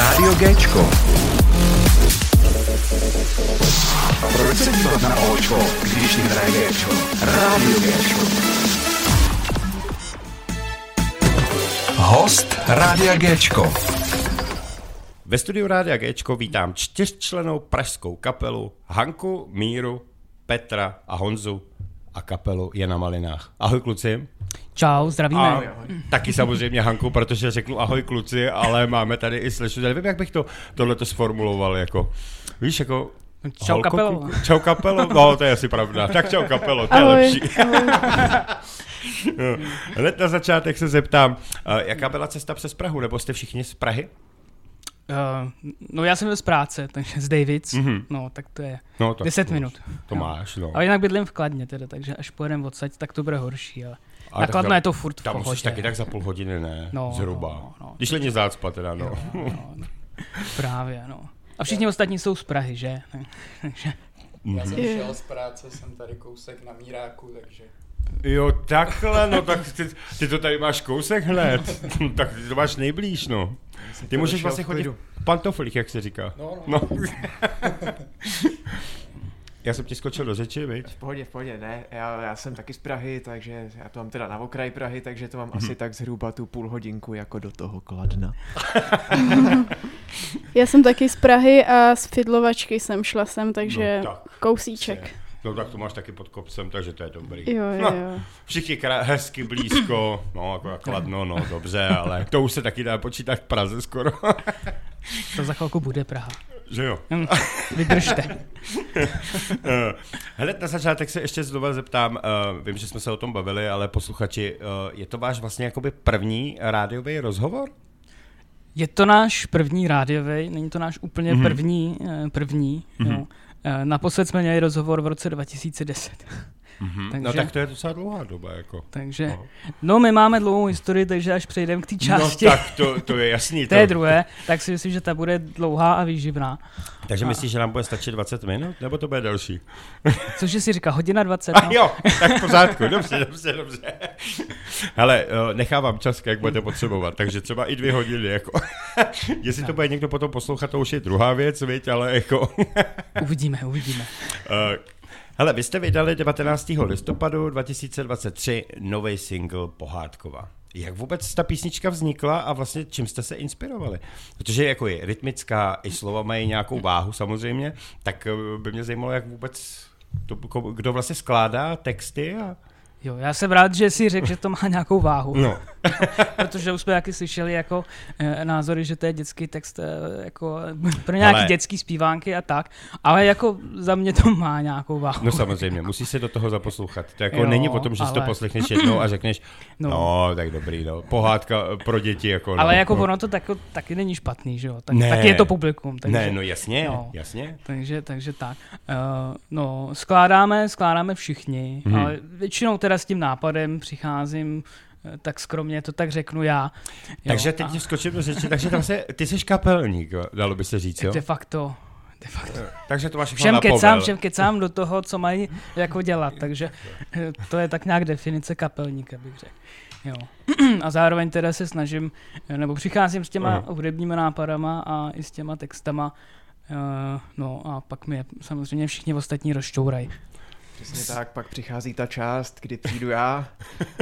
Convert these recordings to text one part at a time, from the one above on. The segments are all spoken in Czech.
Rádio Géčko. Proč se dívat na Očko, když hraje Géčko? Rádio Géčko. Host Rádia Géčko. Ve studiu Rádia Géčko vítám čtyřčlenou pražskou kapelu Hanku, Míru, Petra a Honzu a kapelu Jana Malinách. Ahoj kluci. Čau, zdravíme. A taky samozřejmě Hanku, protože řeknu ahoj kluci, ale máme tady i Slešu. Nevím, jak bych to tohleto sformuloval, jako, víš, jako Čau holko, kapelo. kluku. Čau kapelo, no to je asi pravda. Tak čau kapelo, to je Ahoj, lepší. No, Hned na začátek se zeptám, eh, jaká byla cesta přes Prahu, nebo jste všichni z Prahy? Uh, no já jsem z práce, takže z Davids, Mhm. mm-hmm. no tak to je No, tak 10 to- minut. To máš, no. Ale jinak bydlím v Kladně teda, takže až pojedeme odsaď, tak to bude horší, ale Ale na tak je to furt v Tam pohodě. musíš taky tak za půl hodiny, ne? No, Zhruba. no, no. Když není zácpa teda, no. No, no, právě, no. A všichni ostatní jsou z Prahy, že? Takže Já jsem Je. šel z práce, jsem tady kousek na míráku, takže Jo, takhle, no tak ty, ty to tady máš kousek hned. tak ty to máš nejblíž, no. Ty můžeš vlastně chodit v pantoflích, jak se říká. no, no, No. Já jsem ti skočil do řeči, viď? V pohodě, v pohodě, ne. Já, já jsem taky z Prahy, takže já to mám teda na okraji Prahy, takže to mám Mhm. asi tak zhruba tu půl hodinku jako do toho kladna. Já jsem taky z Prahy a z Fidlovačky jsem šla sem, takže No, tak. kousíček. No tak to máš taky pod kopcem, takže to je dobrý. Jo, jo, No. jo. Všichni krá- hezky blízko, no jako kladno, no dobře, ale to už se taky dá počítat v Praze skoro. to za chvilku bude Praha. Že jo? Hm, Vydržte. Eh, Hned na začátek se ještě znova zeptám, uh, vím, že jsme se o tom bavili, ale posluchači, uh, je to váš vlastně jakoby první rádiový rozhovor? Je to náš první rádiový, není to náš úplně Mhm. první, eh, první, Mhm. jo. Eh, Naposled jsme měli rozhovor v roce 2010. Mm-hmm. Takže- No tak to je docela dlouhá doba, jako. Takže, No. no my máme dlouhou historii, takže až přejdeme k té části, No tak to, to je jasný. to, druhé, tak si myslím, že ta bude dlouhá a výživná. Takže myslíš, že nám bude stačit 20 minut, nebo to bude delší? Cože si říká, hodina 20, A no. jo, tak v pořádku, dobře, dobře, dobře. Hele, eh, nechávám čas, jak budete potřebovat, takže třeba i dvě hodiny, jako. Jestli to bude někdo potom poslouchat, to už je druhá věc, viď, ale jako... Uvidíme, uvidíme. Eh, Hele, vy jste vydali 19. listopadu 2023 nový single Pohádkova. Jak vůbec ta písnička vznikla a vlastně čím jste se inspirovali? Protože jako je rytmická, i slova mají nějakou váhu samozřejmě, tak eh, by mě zajímalo, jak vůbec, to, kdo vlastně skládá texty a... Jo, já jsem rád, že si řekl, že to má nějakou váhu, No, protože už jsme taky slyšeli jako e, názory, že to je dětský text e, jako pro nějaký Ale- dětský zpívánky a tak, ale jako za mě to má nějakou váhu. no samozřejmě, musí se do toho zaposlouchat. To jako Jo, není o tom, že si to ale- poslechneš jednou a řekneš, no, No. tak dobrý, no, pohádka pro děti, jako no, ale jako no. ono to tak, taky není špatný, že jo? Tak, Ne. taky je to publikum. Takže, Ne, no jasně, No. jasně. Takže, takže tak. Uh, no, skládáme, skládáme všichni, hmm. ale většinou teda s tím nápadem přicházím eh, tak skromně, to tak řeknu já. Jo, Takže teď ti skočím do řeči, takže tam se, ty jsi kapelník, dalo by se říct, jo? De facto, de facto. Takže to máš Všem kecám, všem kecám do toho, co mají jako dělat, takže eh, to je tak nějak definice kapelníka, bych řekl. Jo. A zároveň teda se snažím, eh, nebo přicházím s těma Aha. hudebníma nápadama a i s těma textama, eh, no a pak mi samozřejmě všichni ostatní rozšťourají. Přesně tak, pak přichází ta část, kdy přijdu já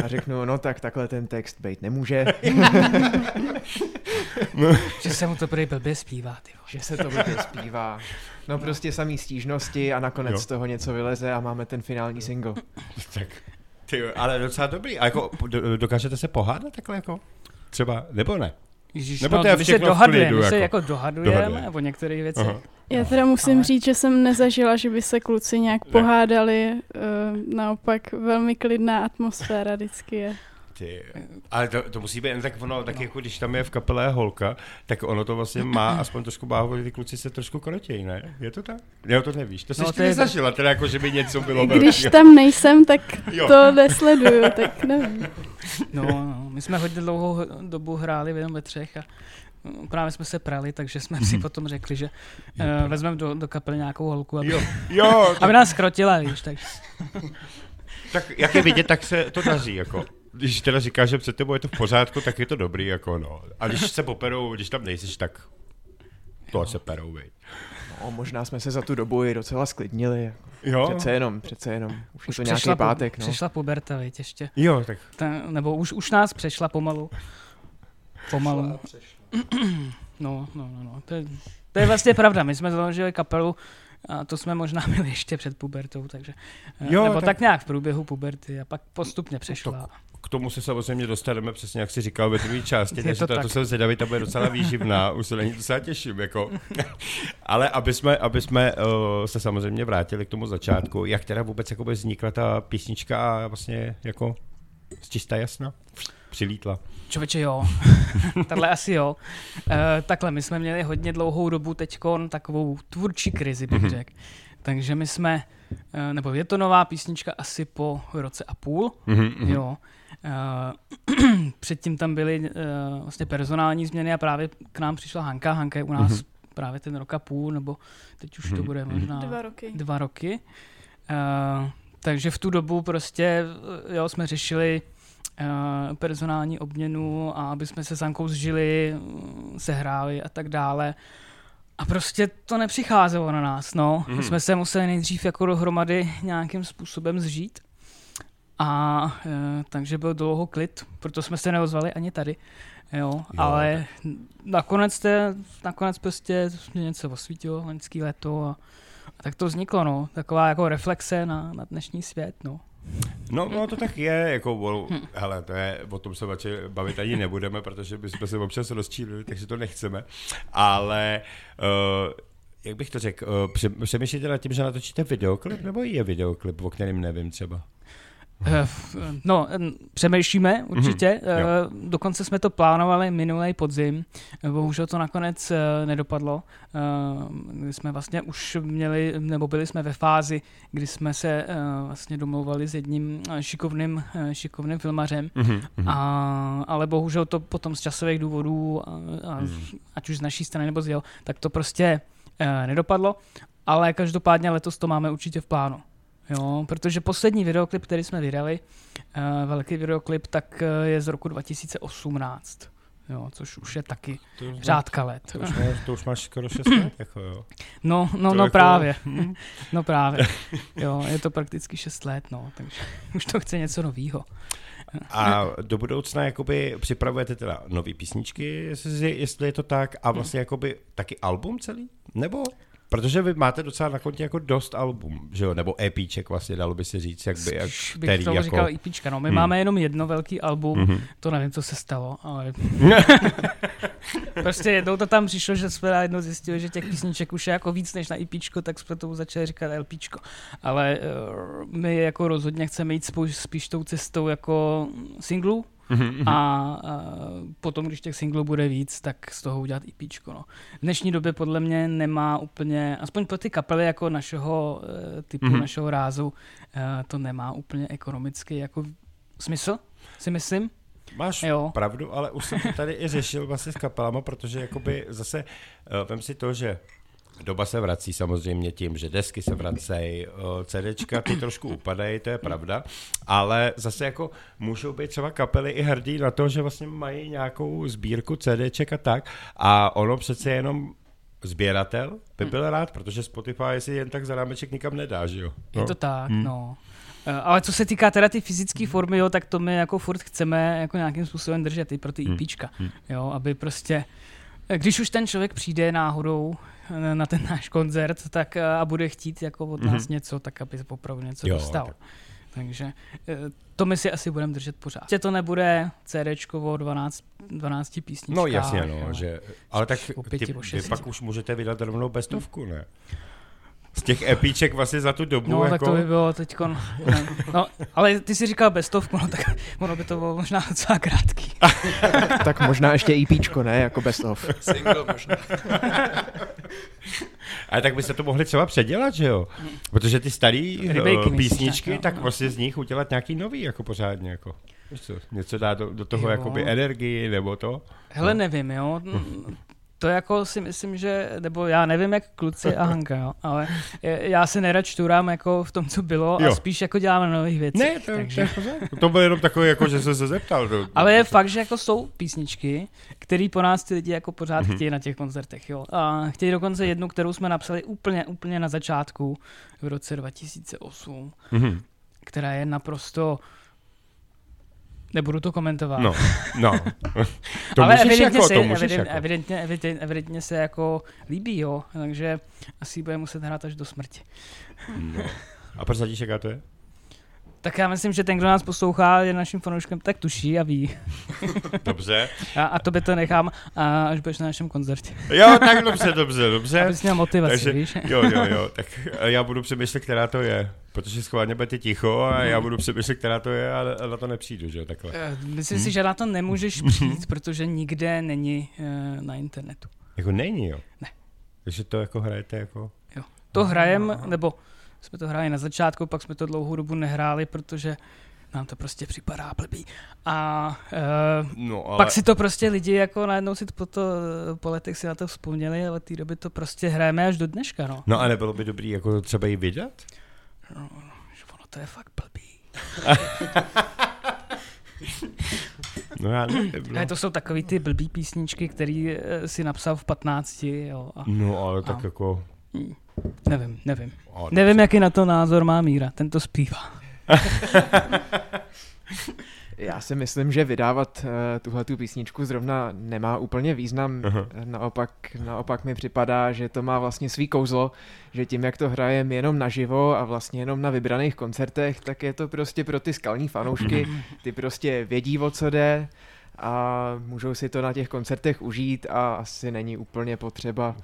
a řeknu, no tak takhle ten text být nemůže, Že se mu to prý blbě zpívá, ty vole. že se to blbě zpívá. No prostě samý stížnosti a nakonec Jo. z toho něco vyleze a máme ten finální single. Tak, ty, jo, ale docela dobrý. A jako, do- dokážete se pohádat takhle jako? Třeba, nebo ne? Ježiš, Nebo no, to je my se všechno v dohadujeme, my se jako. jako dohadujeme Dohaduje. o některých věcech. Aha. Já teda musím Ale- říct, že jsem nezažila, že by se kluci nějak Ne. pohádali. eh, Naopak velmi klidná atmosféra vždycky je. Ty, ale to, to musí být jen tak ono, tak jako když tam je v kapele holka, tak ono to vlastně má aspoň trošku báhu, že ty kluci se trošku krotějí, ne? Je to tak? Jo, to nevíš. To jsi No, no, to je- nezažila, teda jako, že by něco bylo Když velkýho. tam nejsem, tak Jo. to nesleduju, tak nevím. No, no, my jsme hodně dlouhou dobu hráli jenom ve třech a právě jsme se prali, takže jsme si potom řekli, že uh, vezmeme do, do kapely nějakou holku, aby, Jo, jo, aby nás skrotila, víš, tak tak jak je vidět, tak se to daří, jako. Když teda říkáš, že před tebou je to v pořádku, tak je to dobrý, jako no. A když se poperou, když tam nejsiš, tak To se perou, vej. No, možná jsme se za tu dobu i docela sklidnili. Jako. Jo, Přece jenom, přece jenom. Už, už je to přešla nějaký pátek, no. Přešla puberta, viď, ještě. jo, tak Ta, nebo už, už nás přešla pomalu. Pomalu. No, no, no, no. To, je, to je vlastně pravda. My jsme založili kapelu a to jsme možná byli ještě před pubertou, takže Jo, jo, nebo tak- tak, nějak v průběhu puberty a pak postupně přešla. k tomu se samozřejmě dostaneme přesně, jak jsi říkal, ve druhé části, Je takže to to, to jsem zvědavý, to bude docela výživná, už se na ní docela těším, jako. Ale aby jsme, aby jsme uh, se samozřejmě vrátili k tomu začátku, jak teda vůbec jakoby vznikla ta písnička a vlastně jako z čistá jasna přilítla. Člověče, jo. Takhle asi jo. E, takhle, my jsme měli hodně dlouhou dobu teďkon takovou tvůrčí krizi, bych Mhm. řekl. Takže my jsme, e, nebo je to nová písnička asi po roce a půl, Mhm, mhm. jo. E, předtím tam byly e, vlastně personální změny a právě k nám přišla Hanka. Hanka je u nás Mhm. právě ten rok a půl, nebo teď už to Mhm, bude možná Dva roky. dva roky. Uh, takže v tu dobu prostě eh, jo, jsme řešili uh, personální obměnu a aby jsme se s Ankou zžili, mm, sehráli a tak dále. A prostě to nepřicházelo na nás, no. My jsme se museli nejdřív jako dohromady nějakým způsobem zžít. A uh, takže byl dlouho klid, proto jsme se neozvali ani tady. Jo, Jo, ale nakonec, te, nakonec prostě mě něco osvítilo, loňský léto a a tak to vzniklo, no. Taková jako reflexe na, na dnešní svět, no. No, no, to tak je, jako, well, hele, to je, o tom se radši bavit ani nebudeme, protože bychom se občas rozčílili, takže to nechceme, ale, uh, jak bych to řekl, uh, pře- přemýšlíte nad tím, že natočíte videoklip, nebo je videoklip, o kterém nevím třeba? Eh, No, em, přemýšlíme určitě. Mhm, jo. Eh, Dokonce jsme to plánovali minulý podzim. Eh, Bohužel to nakonec nedopadlo. Kdy jsme vlastně už měli, nebo byli jsme ve fázi, kdy jsme se vlastně domlouvali s jedním šikovným, šikovným filmařem. Mhm, A, ale bohužel to potom z časových důvodů, a, a, Mhm. ať už z naší strany nebo z jeho, tak to prostě nedopadlo. Ale každopádně letos to máme určitě v plánu. Jo, protože poslední videoklip, který jsme vydali, uh, velký videoklip, tak uh, je z roku 2018. Jo, což už je taky to, už řádka let. to, už máš, to už máš skoro 6 let, jako jo. No, no, To no jako- právě. hm. No právě. Jo, je to prakticky 6 let, no, takže už to chce něco novýho. A do budoucna jakoby připravujete teda nové písničky, jestli, jestli je to tak, a vlastně jakoby taky album celý? Nebo? Protože vy máte docela na kontě jako dost album, že jo? Nebo EPček vlastně, dalo by se říct, jak by, jak, bych který tomu jako... říkal IPčka, no. My Hmm. máme jenom jedno velký album, Mhm. to nevím, co se stalo, ale prostě jednou to tam přišlo, že jsme najednou zjistili, že těch písniček už je jako víc než na IPčko, tak jsme tomu začali říkat LPčko. Ale uh, my jako rozhodně chceme jít spíš, spíš tou cestou jako singlů, Mhm, a, a potom, když těch singlů bude víc, tak z toho udělat IPčko. No. V dnešní době podle mě nemá úplně, aspoň pro ty kapely jako našeho eh, typu, Mhm. mm-hmm. našeho rázu, eh, to nemá úplně ekonomicky jako smysl, si myslím. Máš Jo. pravdu, ale už jsem to tady i řešil vlastně s kapelama, protože jakoby zase uh, vem si to, že doba se vrací samozřejmě tím, že desky se vracejí, uh, CDčka ty trošku upadají, to je pravda, ale zase jako můžou být třeba kapely i hrdí na to, že vlastně mají nějakou sbírku CDček a tak a ono přece jenom sběratel by byl rád, protože Spotify si jen tak za rámeček nikam nedá, že jo? Je to tak, Hmm. no. Eh, Ale co se týká teda ty fyzické formy, jo, tak to my jako furt chceme jako nějakým způsobem držet i pro ty Hmm. IPčka, Hmm. jo, aby prostě, eh, když už ten člověk přijde náhodou eh, na ten náš koncert, tak eh, a bude chtít jako od nás Mhm. něco, tak aby opravdu něco Jo, dostal. tak. Takže eh, to my si asi budeme držet pořád. Prostě to nebude o 12, 12 písničkách. No jasně, no, jo. že, ale tak pěti, ty, vy pak už můžete vydat rovnou bestovku, ne? Z těch epíček vlastně za tu dobu, No, jako... tak to by bylo teď. No, ale ty si říkal bestovku, no tak ono by to bylo možná docela krátký. Tak možná ještě EPčko, ne? Jako best of. Single možná. Ale tak byste to mohli třeba předělat, že jo? Protože ty starý uh, myslíš, písničky, tak, tak no. vlastně z nich udělat nějaký nový, jako pořádně, jako. Co, něco dát do, do toho Jo. jakoby energii, nebo to. Hele, No. nevím, jo. To jako si myslím, že, nebo já nevím jak kluci a Hanka, jo, ale já se nerad šturám jako v tom, co bylo Jo. a spíš jako děláme nových věcí. Ne, to, takže... to, bylo jenom takové, jako, že jsem se zeptal. To, Ale je fakt, že jako jsou písničky, které po nás ty lidi jako pořád Mhm. mm-hmm. chtějí na těch koncertech, jo. A chtějí dokonce jednu, kterou jsme napsali úplně, úplně na začátku v roce 2008, Mhm. která je naprosto Nebudu to komentovat. No, no. To ale můžeš evidentně, jako, se, to můžeš evident, jako. evidentně, evidentně, evidentně se jako líbí, jo. Takže asi bude muset hrát až do smrti. No. A proč zadíš, jaká to je? Tak já myslím, že ten, kdo nás poslouchá, je naším fanouškem, tak tuší a ví. Dobře. A, a to by to nechám, a až budeš na našem koncertě. Jo, tak dobře, dobře, dobře. Abys měl motivaci, Takže- víš? Jo, jo, jo, tak já budu přemýšlet, která to je. Protože schválně budete ticho a já budu přemýšlet, která to je a na to nepřijdu, že jo, takhle. Eh, Myslím Hm? si, že na to nemůžeš přijít, protože nikde není eh, na internetu. Jako není, jo? Ne. Takže to jako hrajete jako... To hrajem, nebo jsme to hráli na začátku, pak jsme to dlouhou dobu nehráli, protože nám to prostě připadá blbý. A uh, No, ale... pak si to prostě lidi jako najednou si po, to, po letech si na to vzpomněli, ale té doby to prostě hrajeme až do dneška, no. No a nebylo by dobrý jako třeba jí vydat? Že Ono to je fakt blbý. No já nevím, No. no. To jsou takový ty blbý písničky, který eh, si napsal v 15, jo. A No ale tak A- jako... nevím, nevím. A, Nevím, jaký na to názor má Míra, ten to zpívá. Já si myslím, že vydávat uh, tuhle tu písničku zrovna nemá úplně význam. Aha. Naopak, naopak mi připadá, že to má vlastně svý kouzlo, že tím, jak to hrajeme jenom naživo a vlastně jenom na vybraných koncertech, tak je to prostě pro ty skalní fanoušky. Ty prostě vědí, o co jde a můžou si to na těch koncertech užít a asi není úplně potřeba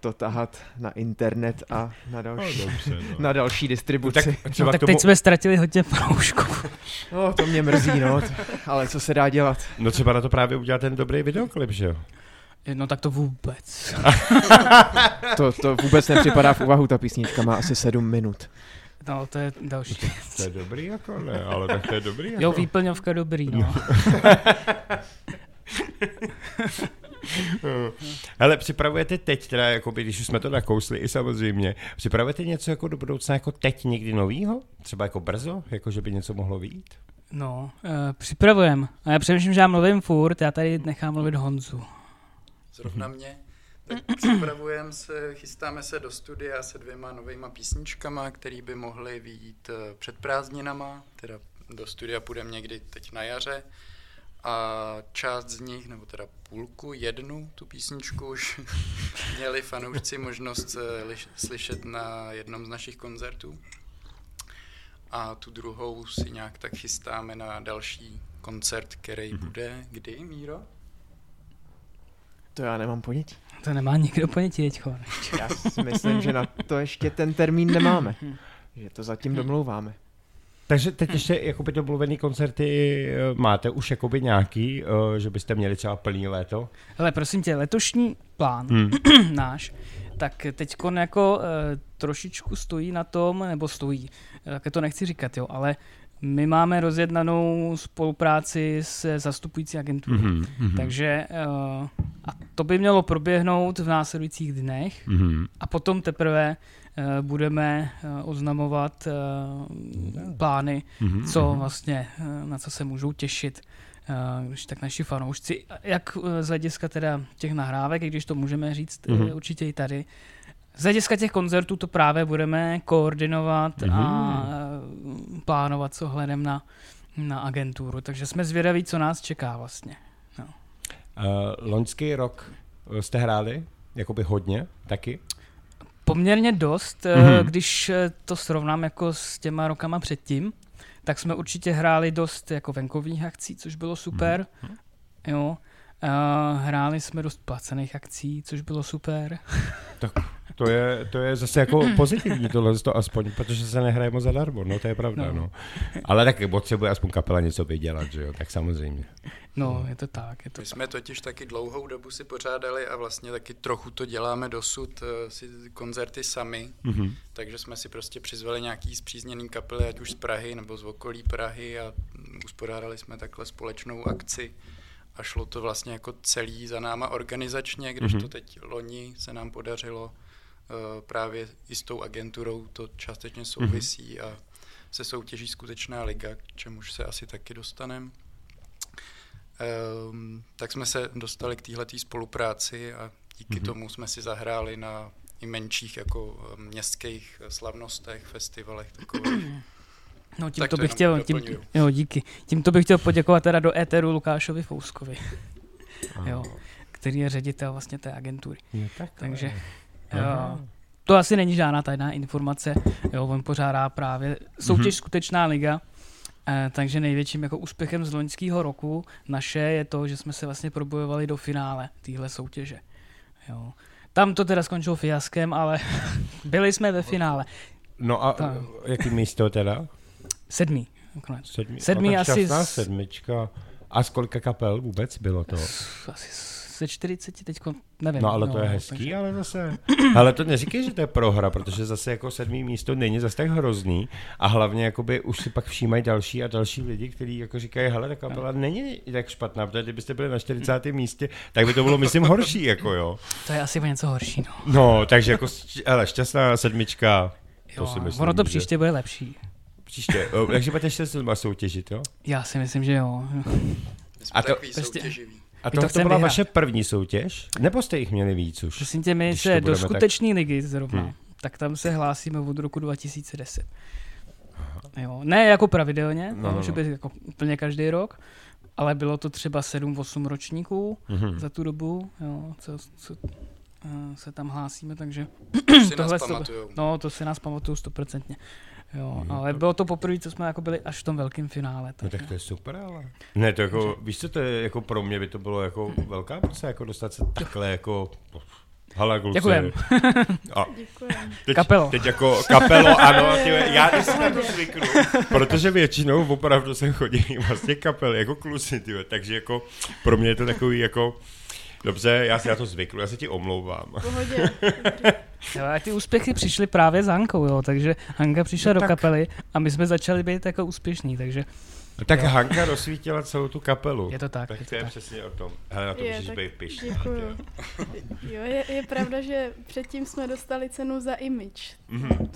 to tahat na internet a na No, další, dobře, no. na další distribuci. Tak třeba No, tak tomu, teď jsme ztratili hodně fanoušků. No, to mě mrzí, no, t- ale co se dá dělat? no třeba na to právě udělat ten dobrý videoklip, že jo? No tak to vůbec. To, to vůbec nepřipadá v úvahu, ta písnička má asi sedm minut. No, to je další. To je dobrý jako ne, ale tak to je dobrý jako. Jo, výplňovka dobrý, no. Hele, připravujete teď, teda, jakoby, když už jsme to nakousli i samozřejmě, připravujete něco jako do budoucna jako teď někdy novýho? Třeba jako brzo? Jako, že by něco mohlo vyjít? No, uh, připravujem. A já přemýšlím, že já mluvím furt, já tady nechám mluvit Honzu. Zrovna mě. Tak připravujeme se, chystáme se do studia se dvěma novejma písničkama, které by mohly vyjít eh, před prázdninama, teda do studia půjdeme někdy teď na jaře. A část z nich, nebo teda půlku, jednu tu písničku už měli fanoušci možnost eh, liš- slyšet na jednom z našich koncertů. A tu druhou si nějak tak chystáme na další koncert, který bude kdy, Míro? To já nemám ponětí. To nemá nikdo ponětí teďko. Já si myslím, že na to ještě ten termín nemáme. Že to zatím domlouváme. Takže teď ještě jakoby domluvený koncerty eh, máte už jakoby nějaký, eh, že byste měli třeba plný léto? Hele, prosím tě, letošní plán Hmm. náš, tak teď jako uh, trošičku stojí na tom, nebo stojí, eh, také to nechci říkat, jo, ale my máme rozjednanou spolupráci s zastupující agenturou. Mhm, mhm, Takže uh, a to by mělo proběhnout v následujících dnech mhm. a potom teprve uh, budeme uh, oznamovat uh, plány, Mhm, co mhm. vlastně, na co se můžou těšit, když tak naši fanoušci, jak z hlediska teda těch nahrávek, i když to můžeme říct Mhm. uh, určitě i tady, z hlediska těch koncertů to právě budeme koordinovat a uh, plánovat s ohledem na, na agenturu, takže jsme zvědaví, co nás čeká vlastně. Uh, loňský rok eh, jste hráli? Jakoby hodně taky? Poměrně dost, Mhm. mm-hmm. když eh, to srovnám jako s těma rokama předtím, tak jsme určitě hráli dost jako venkovních akcí, což bylo super. Mhm. Jo. Uh, hráli jsme dost placených akcí, což bylo super. To je, to je zase jako pozitivní tohle to aspoň, protože se nehraje moc zadarmo, no to je pravda, no. No. Ale tak potřebuje aspoň kapela něco vydělat, že jo, tak samozřejmě. No, je to tak, je to My tak. jsme totiž taky dlouhou dobu si pořádali a vlastně taky trochu to děláme dosud, eh, si koncerty sami, Mhm. takže jsme si prostě přizvali nějaký zpřízněný kapely, ať už z Prahy nebo z okolí Prahy a mm, uspořádali jsme takhle společnou akci a šlo to vlastně jako celý za náma organizačně, když Mhm. to teď loni se nám podařilo právě i s tou agenturou to částečně souvisí a se soutěží skutečná liga, k čemuž se asi taky dostaneme. Um, tak jsme se dostali k téhleté spolupráci a díky Mhm. tomu jsme si zahráli na i menších jako eh, městských slavnostech, festivalech takových. No Tak tímto to bych chtěl, tím, doplňuju. jo, díky. Tímto bych chtěl poděkovat teda do éteru Lukášovi Fouskovi, jo, který je ředitel vlastně té agentury. Jo, tak, Takže. To asi není žádná tajná informace. Jo, on pořádá právě soutěž Mhm. Skutečná liga, eh, takže největším jako úspěchem z loňského roku naše je to, že jsme se vlastně probojovali do finále téhle soutěže. Jo. Tam to teda skončilo fiaskem, ale byli jsme ve finále. No a Tak. jaký místo teda? Sedmý. nakonec. Sedmý, Sedmý no, asi šťastná z- sedmička. A z kolika kapel vůbec bylo to? Asi se 40 teď, nevím. No ale to je takže- hezký, ale zase. Ale to neříkej, že to je prohra, protože zase jako sedmý místo není zase tak hrozný a hlavně jakoby už si pak všímají další a další lidi, kteří jako říkají, hele, ta kapela není tak špatná, protože kdybyste byli na 40. místě, tak by to bylo, myslím, horší, jako jo. To je asi o něco horší, no. No, takže jako, hele, šťastná sedmička, to Jo, si myslím, ono to že- příště bude lepší. Příště, takže budete ještě s soutěžit, jo? Já si myslím, že jo. A to- takový prostě- soutěživí. A to, to to byla vyhrát. vaše první soutěž? Nebo jste jich měli víc už? Prosím tě, my Když to se do budeme tak- skutečné ligy zrovna, Hmm. tak tam se hlásíme od roku 2010. Jo, ne jako pravidelně, No, no, no, no, by jako úplně každý rok, ale bylo to třeba 7-8 ročníků Mhm. za tu dobu, jo, co, co eh, se tam hlásíme, takže Už si Tohle nás to- pamatujou. no, to si nás pamatuju stoprocentně. Jo, Mhm. ale bylo to poprvé, co jsme jako byli až v tom velkém finále. No Takže. tak to je super, ale. Ne, to jako, víš co, to je jako pro mě by to bylo jako velká práce, jako dostat se takhle jako Hala kluci. Děkujem. A Děkujem. teď, Kapelo. Teď jako kapelo, ano, ty, já si na to zvyknu, protože většinou opravdu sem chodí vlastně kapely, jako kluci, ty, takže jako pro mě je to takový jako, dobře, já si na to zvyknu, já se ti omlouvám. V pohodě. Jo, a ty úspěchy přišly právě s Hankou, jo, takže Hanka přišla No do tak. kapely a my jsme začali být jako úspěšní, takže Tak Hanka rozsvítila celou tu kapelu. je to tak. Tak je to je tak. přesně o tom. Hele, na to Je, můžeš být pišná. Děkuju. ty jo. Je, je pravda, že předtím jsme dostali cenu za image. Mhm.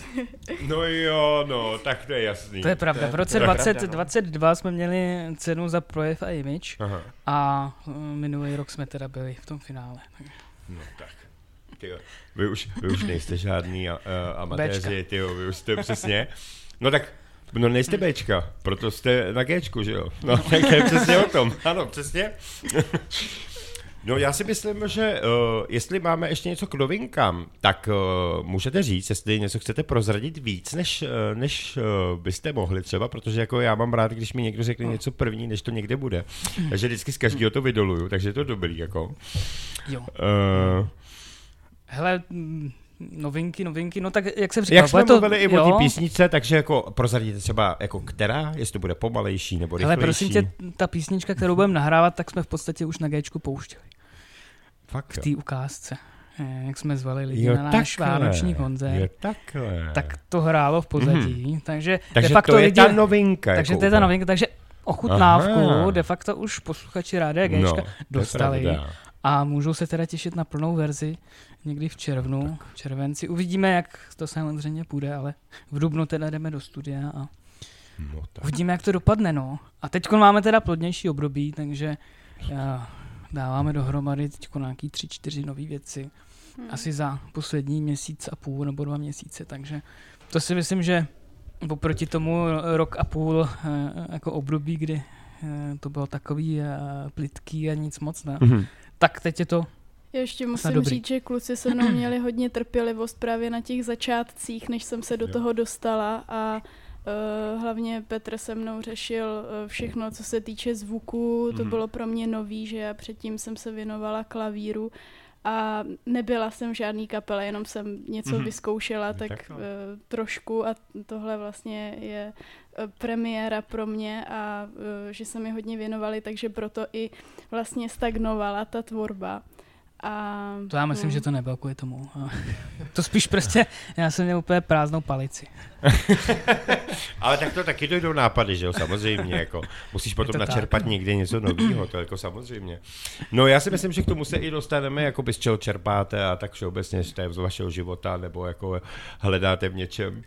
No jo, no, tak to je jasný. To je pravda. V roce to je pravda, no. 2022 jsme měli cenu za projev a image Aha, a uh, minulý rok jsme teda byli v tom finále. Takže no tak. Tyjo, vy už, vy už nejste žádný uh, amatéři, tyjo, vy už jste přesně. No tak, no nejste Bčka, proto jste na Gčku, že jo? No tak to je přesně o tom, ano, přesně. No já si myslím, že uh, jestli máme ještě něco k novinkám, tak uh, můžete říct, jestli něco chcete prozradit víc, než, uh, než uh, byste mohli třeba, protože jako já mám rád, když mi někdo řekne něco první, než to někde bude. Takže vždycky z každého to vydoluju, takže je to dobrý, jako. jo. Uh, Hele, novinky, novinky, no tak jak jsem říkal, jak jsme to, mluvili i o té písničce, takže jako prozradíte třeba jako která, jestli to bude pomalejší nebo rychlejší. Hele, prosím tě, ta písnička, kterou budeme nahrávat, tak jsme v podstatě už na Gčku pouštěli. Fakt, V té ukázce. Eh, Jak jsme zvali lidi Jo, na náš takhle. vánoční koncert, Jo, takhle. tak to hrálo v pozadí. Takže, takže de facto to je lidi, ta novinka. takže jako to je ta novinka, takže ochutnávku Aha. de facto už posluchači Rádia Gčka No, to je dostali. A můžou se teda těšit na plnou verzi někdy v červnu, v červenci. Uvidíme, jak to samozřejmě půjde, ale v dubnu teda jdeme do studia a No, tak. uvidíme, jak to dopadne, no. A teď máme teda plodnější období, takže já, dáváme dohromady teď nějaký tři, čtyři nové věci. Hmm. Asi za poslední měsíc a půl nebo dva měsíce, takže to si myslím, že oproti tomu rok a půl eh, jako období, kdy eh, to bylo takový eh, plitký a nic moc ne, Mhm. tak teď je to Já ještě Snad musím dobrý. říct, že kluci se mnou měli hodně trpělivost právě na těch začátcích, než jsem se do toho dostala a uh, hlavně Petr se mnou řešil uh, všechno, co se týče zvuku, to Mhm. bylo pro mě nový, že já předtím jsem se věnovala klavíru a nebyla jsem v žádný kapele, jenom jsem něco Mhm. vyzkoušela, tak, tak no. uh, trošku a tohle vlastně je premiéra pro mě a uh, že se mi hodně věnovali, takže proto i vlastně stagnovala ta tvorba. A, To já myslím, no. že to nebylo kvůli tomu. To spíš prostě, já jsem měl úplně prázdnou palici. Ale tak to taky dojdou nápady, že jo, samozřejmě, jako musíš potom to načerpat tak. někde něco nového, to jako samozřejmě. No já si myslím, že k tomu se i dostaneme, jako z čeho čerpáte a tak všeobecně, že to je z vašeho života, nebo jako hledáte v něčem. Uh,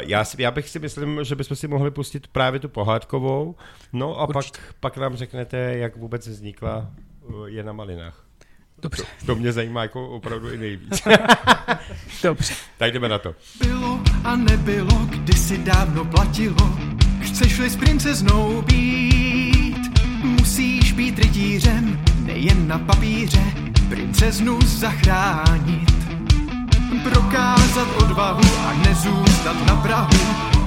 já, si, já bych si myslím, že bychom si mohli pustit právě tu pohádkovou, no a pak, pak nám řeknete, jak vůbec vznikla uh, je na malinách. Dobře, To mě zajímá jako opravdu i nejvíc. dobře. tak jdeme na to. Bylo a nebylo, kdysi dávno platilo. Chceš-li s princeznou být, musíš být rytířem, nejen na papíře, princeznu zachránit. Prokázat odvahu a nezůstat na prahu,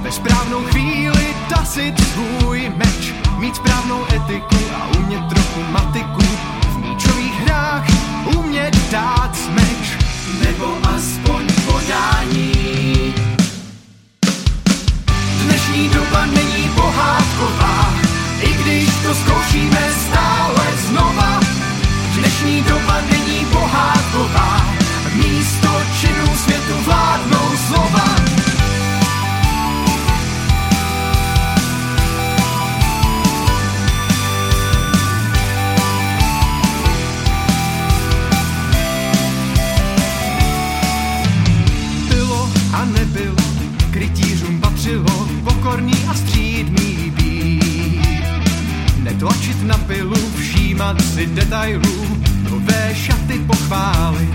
ve správnou chvíli tasit svůj meč, mít správnou etiku a umět trochu matiku, v míčových hrách umět dát smeč, nebo aspoň podání. Dnešní doba není pohádková, i když to zkoušíme stále znova. Dnešní doba Netlačit na pilu, všímat si detailů, nové šaty pochválit.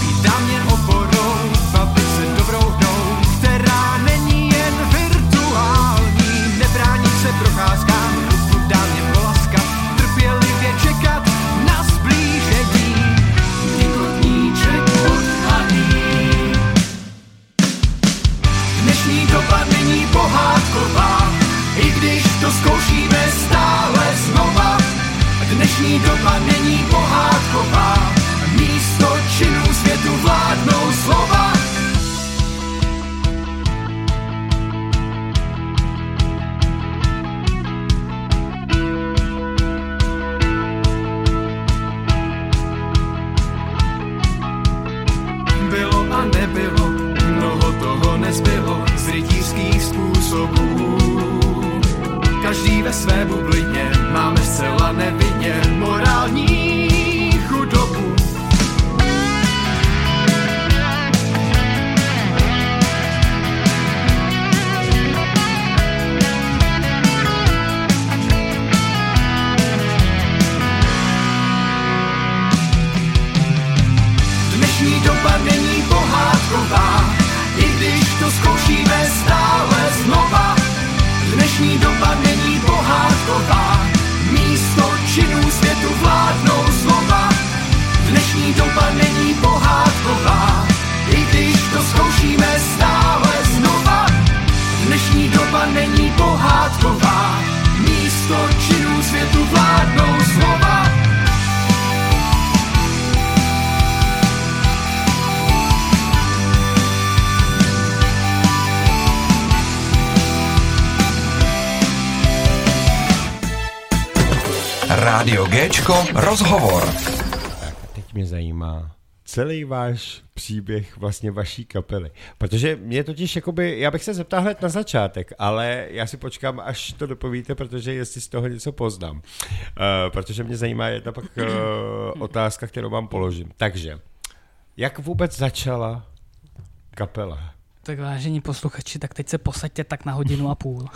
Být dámě oporou, bavit se dobrou hrou, která není jen virtuální. Nebránit se procházkám, ruku dámě polaskat, trpělivě čekat na zblížení. Nikotníček odhalí. Dnešní doba není pohádková, i když to zkoušíme. Dnešní doba není pohádková, místo činů světu vládnou slova. Bylo a nebylo, mnoho toho nezbylo z rytířských způsobů. Každý ve své bublině máme zcela nevinně pohádková, místo činů světu vládnou slova. Rádio Géčko rozhovor. Tak a teď mě zajímá celý váš příběh vlastně vaší kapely. Protože mě totiž, jakoby, já bych se zeptal hned na začátek, ale já si počkám, až to dopovíte, protože jestli z toho něco poznám. Uh, protože mě zajímá jedna pak uh, otázka, kterou vám položím. Takže, jak vůbec začala kapela? Tak vážení posluchači, tak teď se posaďte tak na hodinu a půl.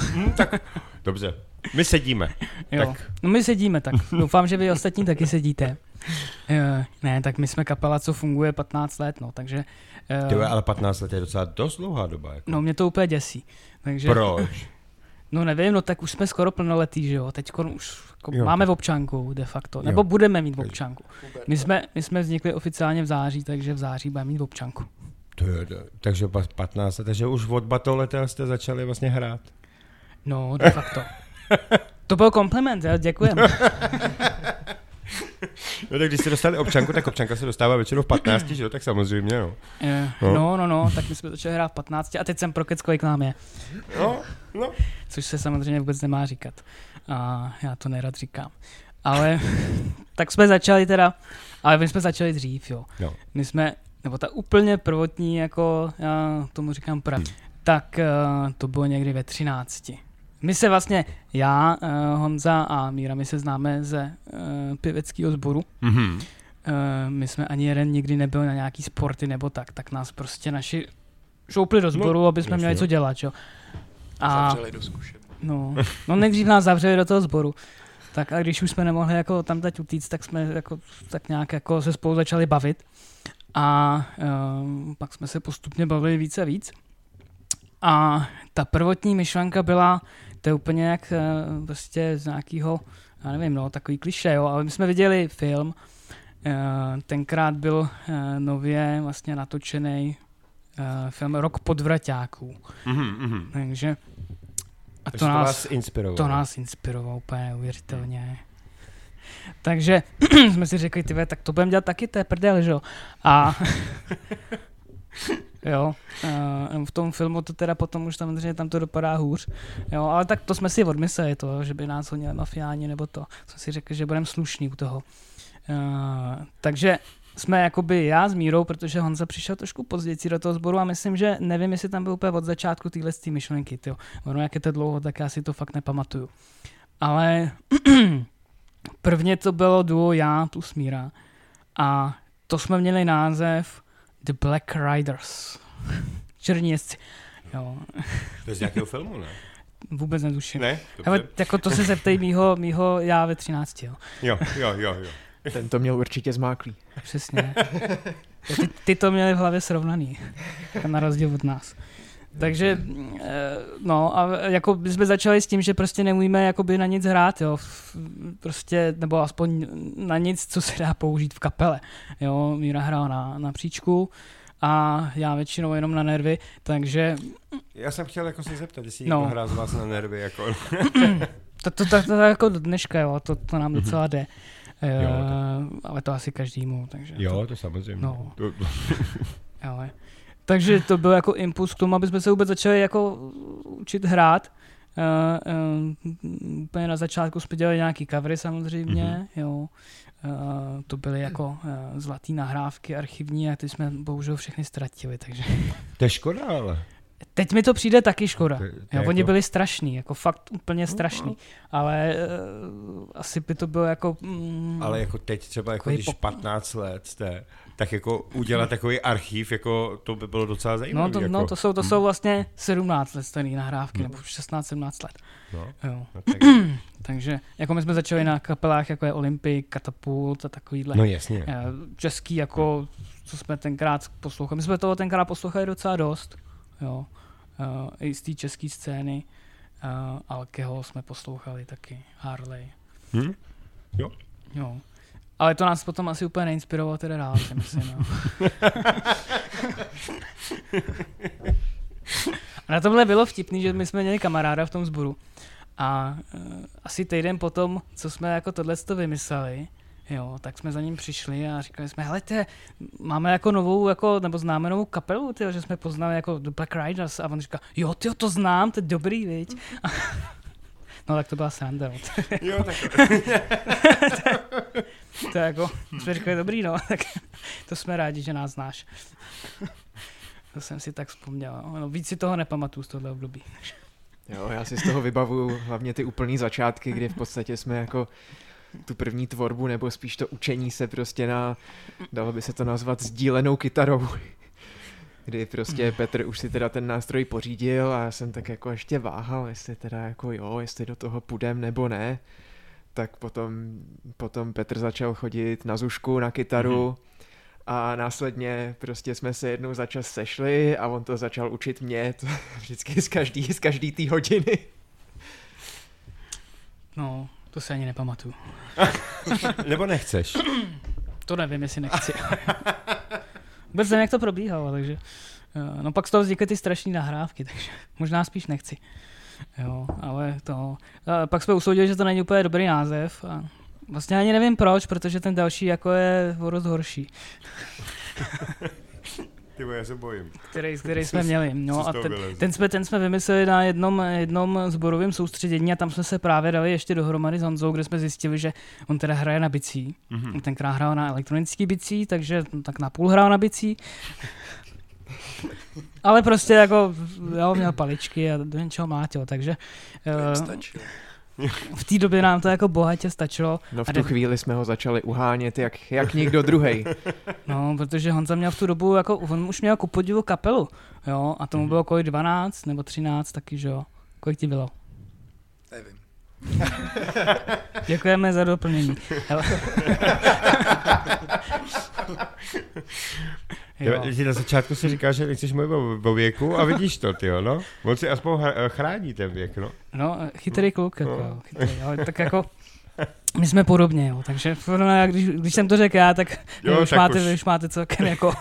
Dobře, my sedíme. Jo. Tak. No my sedíme, tak doufám, že vy ostatní taky sedíte. Ne, tak my jsme kapela, co funguje 15 let, no, takže... Ty, Uh, vole, ale 15 let je docela dost dlouhá doba. Jako. no mě to úplně děsí. Takže, Proč? No nevím, no tak už jsme skoro plnoletý, že jo, teď už jako Jo. máme v občanku de facto, nebo Jo. budeme mít v občanku. My jsme, my jsme vznikli oficiálně v září, takže v září budeme mít v občanku. To je, to- takže pa- 15 let, takže už od batoleta jste začali vlastně hrát. No, de facto. To byl kompliment, jo, děkujeme. No tak když jste dostali občanku, tak občanka se dostává většinou v 15, že jo, tak samozřejmě, no. No. No, no, no, tak my jsme začali hrát v 15 a teď jsem prokec, kolik nám je. No, no. Což se samozřejmě vůbec nemá říkat. A já to nerad říkám. Ale tak jsme začali teda Ale my jsme začali dřív, jo. Jo. My jsme, nebo ta úplně prvotní, jako já tomu říkám prav, Hmm. tak uh, to bylo někdy ve 13. My se vlastně, já, uh, Honza a Míra, my se známe ze uh, pěveckého sboru. Mhm. Uh, my jsme ani jeden nikdy nebyl na nějaký sporty nebo tak, tak nás prostě naši šoupli do sboru, aby jsme jasně, měli no. co dělat, jo. A, Zavřeli do zkušeb. no, no nejdřív nás zavřeli do toho sboru. Tak a když už jsme nemohli jako tam teď utíct, tak jsme jako, tak nějak jako se spolu začali bavit. A um, pak jsme se postupně bavili víc a víc. A ta prvotní myšlenka byla, to je úplně jak uh, prostě z nějakého, já nevím, no, takový kliše, jo, ale my jsme viděli film, uh, tenkrát byl uh, nově vlastně natočený film Rok podvraťáků. Mhm, mhm. Takže a Takže to nás, vás inspirovalo. to nás inspirovalo úplně neuvěřitelně. Takže jsme si řekli, tyve, tak to budeme dělat taky, to je prdel, že jo. A jo, uh, v tom filmu to teda potom už samozřejmě tam to dopadá hůř. Jo, ale tak to jsme si odmysleli to, že by nás honili mafiáni nebo to. Jsme si řekli, že budeme slušní u toho. Uh, takže jsme jakoby já s Mírou, protože Honza přišel trošku později do toho sboru a myslím, že nevím, jestli tam byl úplně od začátku tyhle ty myšlenky. Tyjo. Ono, jak je to dlouho, tak já si to fakt nepamatuju. Ale prvně to bylo duo já plus Míra a to jsme měli název The Black Riders. Černí jezdci. Jo, To je z nějakého filmu, ne? vůbec netuším. Ne? Hele, Dobře. jako to se zeptej mýho, mýho já ve 13. Jo. Jo, jo, jo, jo. Ten to měl určitě zmáklý. Přesně. Ty, ty to měli v hlavě srovnaný, na rozdíl od nás. Takže, eh, no a jako my jsme začali s tím, že prostě neumíme jakoby na nic hrát, jo, prostě, nebo aspoň na nic, co se dá použít v kapele, jo, Míra hrál na, na příčku a já většinou jenom na nervy, takže Já jsem chtěl jako se zeptat, jestli No. někdo hrál z vás na nervy, jako... to, to, to, to jako do dneška, jo, to, to nám docela jde. Eh, Jo, ale to asi každému, takže to, Jo, to samozřejmě. No. To, Ale. Takže to byl jako impuls k tomu, aby jsme se vůbec začali jako učit hrát. Uh, uh, úplně na začátku jsme dělali nějaký covery samozřejmě, Mhm. mm-hmm. jo. Uh, to byly jako uh, zlatý nahrávky archivní a ty jsme bohužel všechny ztratili, takže to je škoda, ale. teď mi to přijde taky škoda. To to Jo, je oni jako- byli strašní, jako fakt úplně strašný, ale uh, asi by to bylo jako... Mm, Ale jako teď třeba, jako když pop- 15 let jste, tak jako udělat takový archiv, jako to by bylo docela zajímavé. no, to, jako. no, to jsou, to jsou vlastně 17 let starý nahrávky, nebo 16-17 let. No, Jo. no, tak, Takže jako my jsme začali na kapelách, jako je Olympik, Katapult a takovýhle. no jasně. Eh, Český, jako, co jsme tenkrát poslouchali. My jsme toho tenkrát poslouchali docela dost. Jo. Uh, I z té české scény. Uh, Alkeho jsme poslouchali taky. Harley. Hm? Jo. Ale to nás potom asi úplně neinspirovalo teda dál, si myslím. No. A na tomhle bylo vtipný, že my jsme měli kamaráda v tom sboru. A uh, asi týden potom, co jsme jako tohle to vymysleli, jo, tak jsme za ním přišli a říkali jsme, hele, te, máme jako novou, jako, nebo známe novou kapelu, tyjo, že jsme poznali jako The Black Riders a on říká, jo, tyjo, to znám, to je dobrý, viď? no tak to byla sranda. no. Jo, tak To je jako, jsme říkali, dobrý, no, tak to jsme rádi, že nás znáš. To jsem si tak vzpomněl. No, víc si toho nepamatuju z tohle období. Jo, já si z toho vybavuju hlavně ty úplný začátky, kdy v podstatě jsme jako tu první tvorbu, nebo spíš to učení se prostě na, dalo by se to nazvat, sdílenou kytarou. Kdy prostě Petr už si teda ten nástroj pořídil a já jsem tak jako ještě váhal, jestli teda jako jo, jestli do toho půjdem nebo ne. Tak potom, potom Petr začal chodit na zušku, na kytaru a následně prostě jsme se jednou za čas sešli a on to začal učit mě, to vždycky z každý, z každý té hodiny. No, to si ani nepamatuju. Nebo nechceš. To nevím, jestli nechci. Vůbec nevím, jak to probíhalo, takže... eh, No pak z toho vznikly ty strašné nahrávky, takže možná spíš nechci. Jo, ale to... A pak jsme usoudili, že to není úplně dobrý název a vlastně ani nevím proč, protože ten další jako je o dost horší. Ty já se bojím. který, který jsme měli. No a ten, ten, jsme, ten jsme vymysleli na jednom, jednom zborovém soustředění a tam jsme se právě dali ještě dohromady s Honzou, kde jsme zjistili, že on teda hraje na bicí. Mhm. On tenkrát hrál na elektronický bicí, takže tak na půl hrál na bicí. Ale prostě jako, jo, měl paličky a do něčeho mlátil, takže eh, stačilo. v té době nám to jako bohatě stačilo. No v A tu chvíli jsme ho začali uhánět jak, jak nikdo druhý. No, protože Honza měl v tu dobu, jako, on už měl ku podivu kapelu, jo, a tomu bylo kolik 12 nebo 13 taky, že jo. Kolik ti bylo? Nevím. Děkujeme za doplnění. Jo. Jo. Na začátku si říká, že nechceš mluvit o, o věku a vidíš to, ty jo, no. On si aspoň chrání ten věk, no. No, chytrý kluk, jako, No. jo, chytrý, ale tak jako, my jsme podobně, jo, takže no, já, když, když jsem to řekl já, tak, Jo, jo, už, tak máte, už. už máte celkem jako,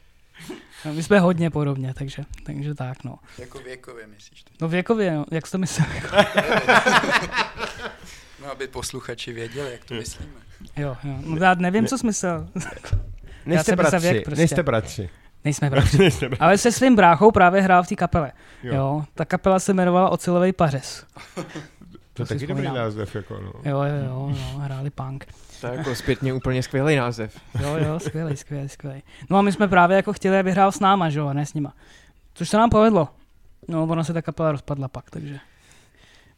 no, my jsme hodně podobně, takže, takže tak, no. Jako věkově myslíš teď? No věkově, no, jak jsi to myslel? No, aby posluchači věděli, jak to myslíme. Jo, jo, no já nevím, co jsi myslel. Nejste za věk bratři, prostě. nejste bratři. Nejsme bratři. Nejste bratři. Ale se svým bráchou právě hrál v té kapele. Jo. Jo. Ta kapela se jmenovala Ocelový pařez. To to taky dobrý název, jako no. Jo, jo, jo, jo, hráli punk. To je jako zpětně úplně skvělý název. Jo, jo, skvělý, skvělý, skvělý. No a my jsme právě jako chtěli, aby hrál s náma, že jo, a ne s nima. Což se nám povedlo. No, ona se ta kapela rozpadla pak, takže...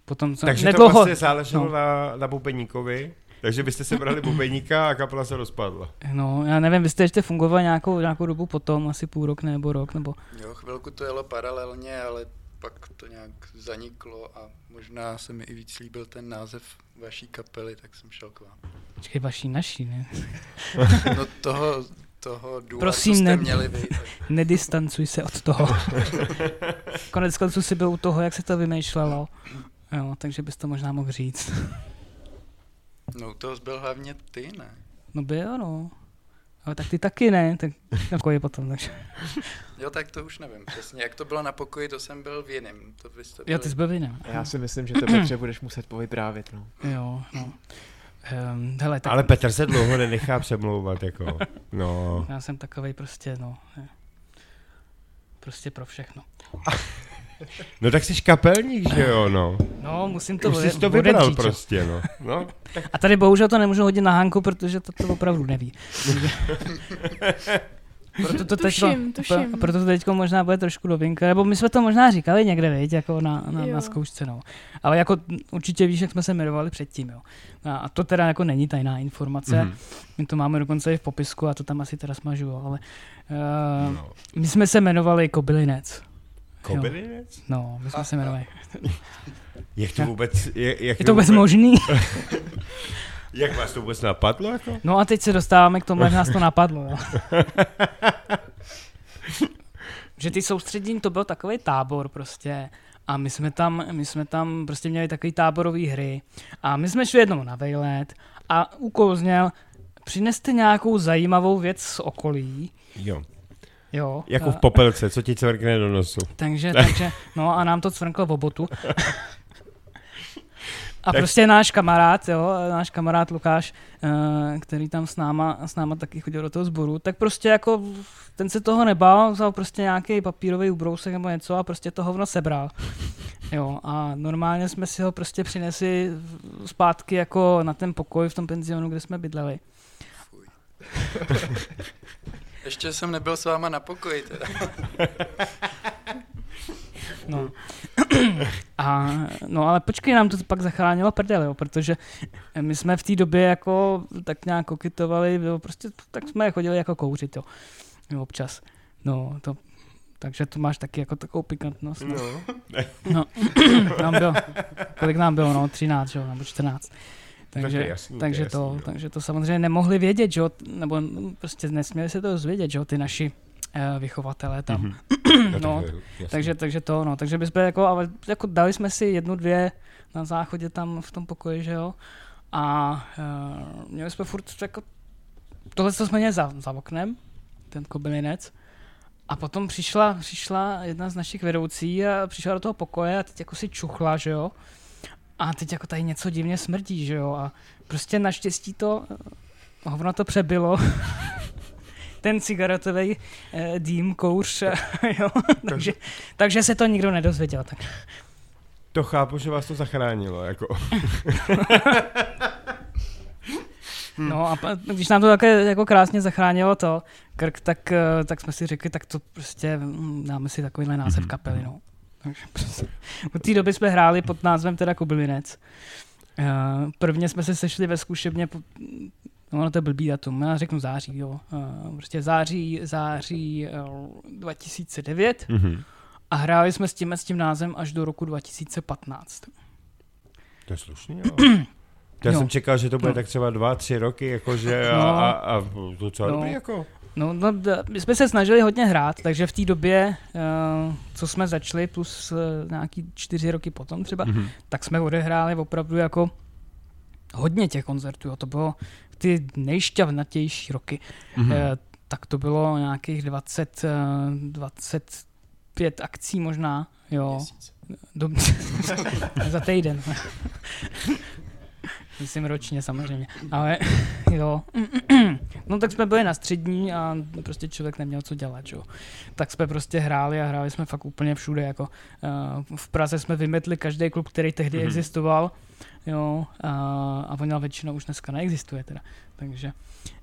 Potom co, Takže nedlouho, to vlastně záleželo no. na, na bubeníkovi. Takže byste se brali bubeníka a kapela se rozpadla. no, já nevím, vy jste ještě fungovali nějakou, nějakou dobu potom, asi půl rok nebo rok, nebo... Jo, chvilku to jelo paralelně, ale pak to nějak zaniklo a možná se mi i víc líbil ten název vaší kapely, tak jsem šel k vám. Počkej, vaší, naší, ne? No toho, toho důla, Prosím, co jste ne- měli vy. tak Nedistancuj se od toho. Konec konců si byl u toho, jak se to vymýšlelo. Jo, takže bys to možná mohl říct. No u toho byl hlavně ty, ne? No byl, no. Ale tak ty taky ne, tak jako je potom, takže. Jo, tak to už nevím přesně. Jak to bylo na pokoji, to jsem byl v jiném. To jste Jo, ty jsi byl vinem. Já si myslím, že to Petře budeš muset povyprávět. No. Jo, no. Um, hele, tak Ale Petr se dlouho nenechá přemlouvat, jako. No. já jsem takovej prostě, no. Prostě pro všechno. No tak jsi kapelník, že jo, no. No, musím to Už jsi to vybral odepřít, prostě, no. no. A tady bohužel to nemůžu hodit na Hanku, protože to, to opravdu neví. proto to teďko, Tuším, tuším. pro- proto to teďko možná bude trošku novinka, nebo my jsme to možná říkali někde, viď, jako na, na, na zkoušce, no. Ale jako určitě víš, jak jsme se jmenovali předtím, jo. A, a to teda jako není tajná informace, Mhm. my to máme dokonce i v popisku a to tam asi teda smažu, ale uh, No. my jsme se jmenovali Kobylinec. Kobylinec? No, my jsme se jmenovali. Jak to vůbec, jak, jak Je to vůbec možný? Jak vás to vůbec napadlo, jako? No a teď se dostáváme k tomu, jak nás to napadlo. Jo. že ty soustředění, to byl takový tábor prostě. A my jsme tam, my jsme tam prostě měli takový táborový hry. A my jsme šli jednou na vejlet a úkol zněl, přineste nějakou zajímavou věc z okolí. Jo. Jo. Jako a, v popelce, co ti cvrkne do nosu. takže, takže, no a nám to cvrklo v obotu. A Tak- prostě náš kamarád, jo, náš kamarád Lukáš, eh, který tam s náma, s náma taky chodil do toho sboru, tak prostě jako ten se toho nebál, vzal prostě nějaký papírový ubrousek nebo něco a prostě to hovno sebral. Jo, a normálně jsme si ho prostě přinesli zpátky jako na ten pokoj v tom penzionu, kde jsme bydleli. Ještě jsem nebyl s váma na pokoji teda. No. A, no ale počkej, nám to pak zachránilo prdel, jo, protože my jsme v té době jako tak nějak kokitovali, jo, prostě tak jsme chodili jako kouřit, jo, jo občas. No, to, takže to máš taky jako takovou pikantnost. No, No. no nám bylo, kolik nám bylo, no, 13, jo, nebo 14. Tak Takže, to jasný, to je takže, jasný, to, jo. takže to samozřejmě nemohli vědět, že nebo prostě nesměli se to dozvědět, že jo, ty naši eh, vychovatelé tam. Mhm. No, tak, jasný. Takže, takže to, no, takže bychom jako, ale jako dali jsme si jednu, dvě na záchodě tam v tom pokoji, že jo. A uh, měli jsme furt jako, tohle, co jsme měli za, za oknem, ten kobylinec. A potom přišla, přišla jedna z našich vedoucí a přišla do toho pokoje a teď jako si čuchla, že jo. A teď jako tady něco divně smrdí, že jo. A prostě naštěstí to, eh, hovno to přebylo. ten cigaretový eh, dým, kouř, jo, takže, takže se to nikdo nedozvěděl. Tak. To chápu, že vás to zachránilo, jako. No a když nám to také jako krásně zachránilo to, krk, tak, eh, tak jsme si řekli, tak to prostě mm, dáme si takovýhle název kapely, no. Od té doby jsme hráli pod názvem teda Kobylinec. Eh, Prvně jsme se sešli ve zkušebně, po- no ono to je blbý datum, já řeknu září, jo. Eh, Prostě září, září eh, 2009 Mhm. a hráli jsme s tím, s tím názvem až do roku 2015. To je slušný, jo. Já Jo. jsem čekal, že to bude No. tak třeba dva, tři roky, jakože a, No. a, a docela No. dobrý, jako. No, no, my jsme se snažili hodně hrát, takže v té době, uh, co jsme začali, plus uh, nějaký čtyři roky potom třeba, Mhm. tak jsme odehráli opravdu jako hodně těch koncertů. Jo. To bylo ty nejšťavnatější roky. Mhm. Eh, tak to bylo nějakých 20, eh, 25 akcí možná. Jo. Měsíc. Do... za týden. Myslím ročně samozřejmě. Ale jo. No tak jsme byli na střední a prostě člověk neměl co dělat, jo. Tak jsme prostě hráli a hráli jsme fakt úplně všude, jako uh, v Praze jsme vymetli každý klub, který tehdy Mhm. existoval, jo, a, a ona většina už dneska neexistuje teda, takže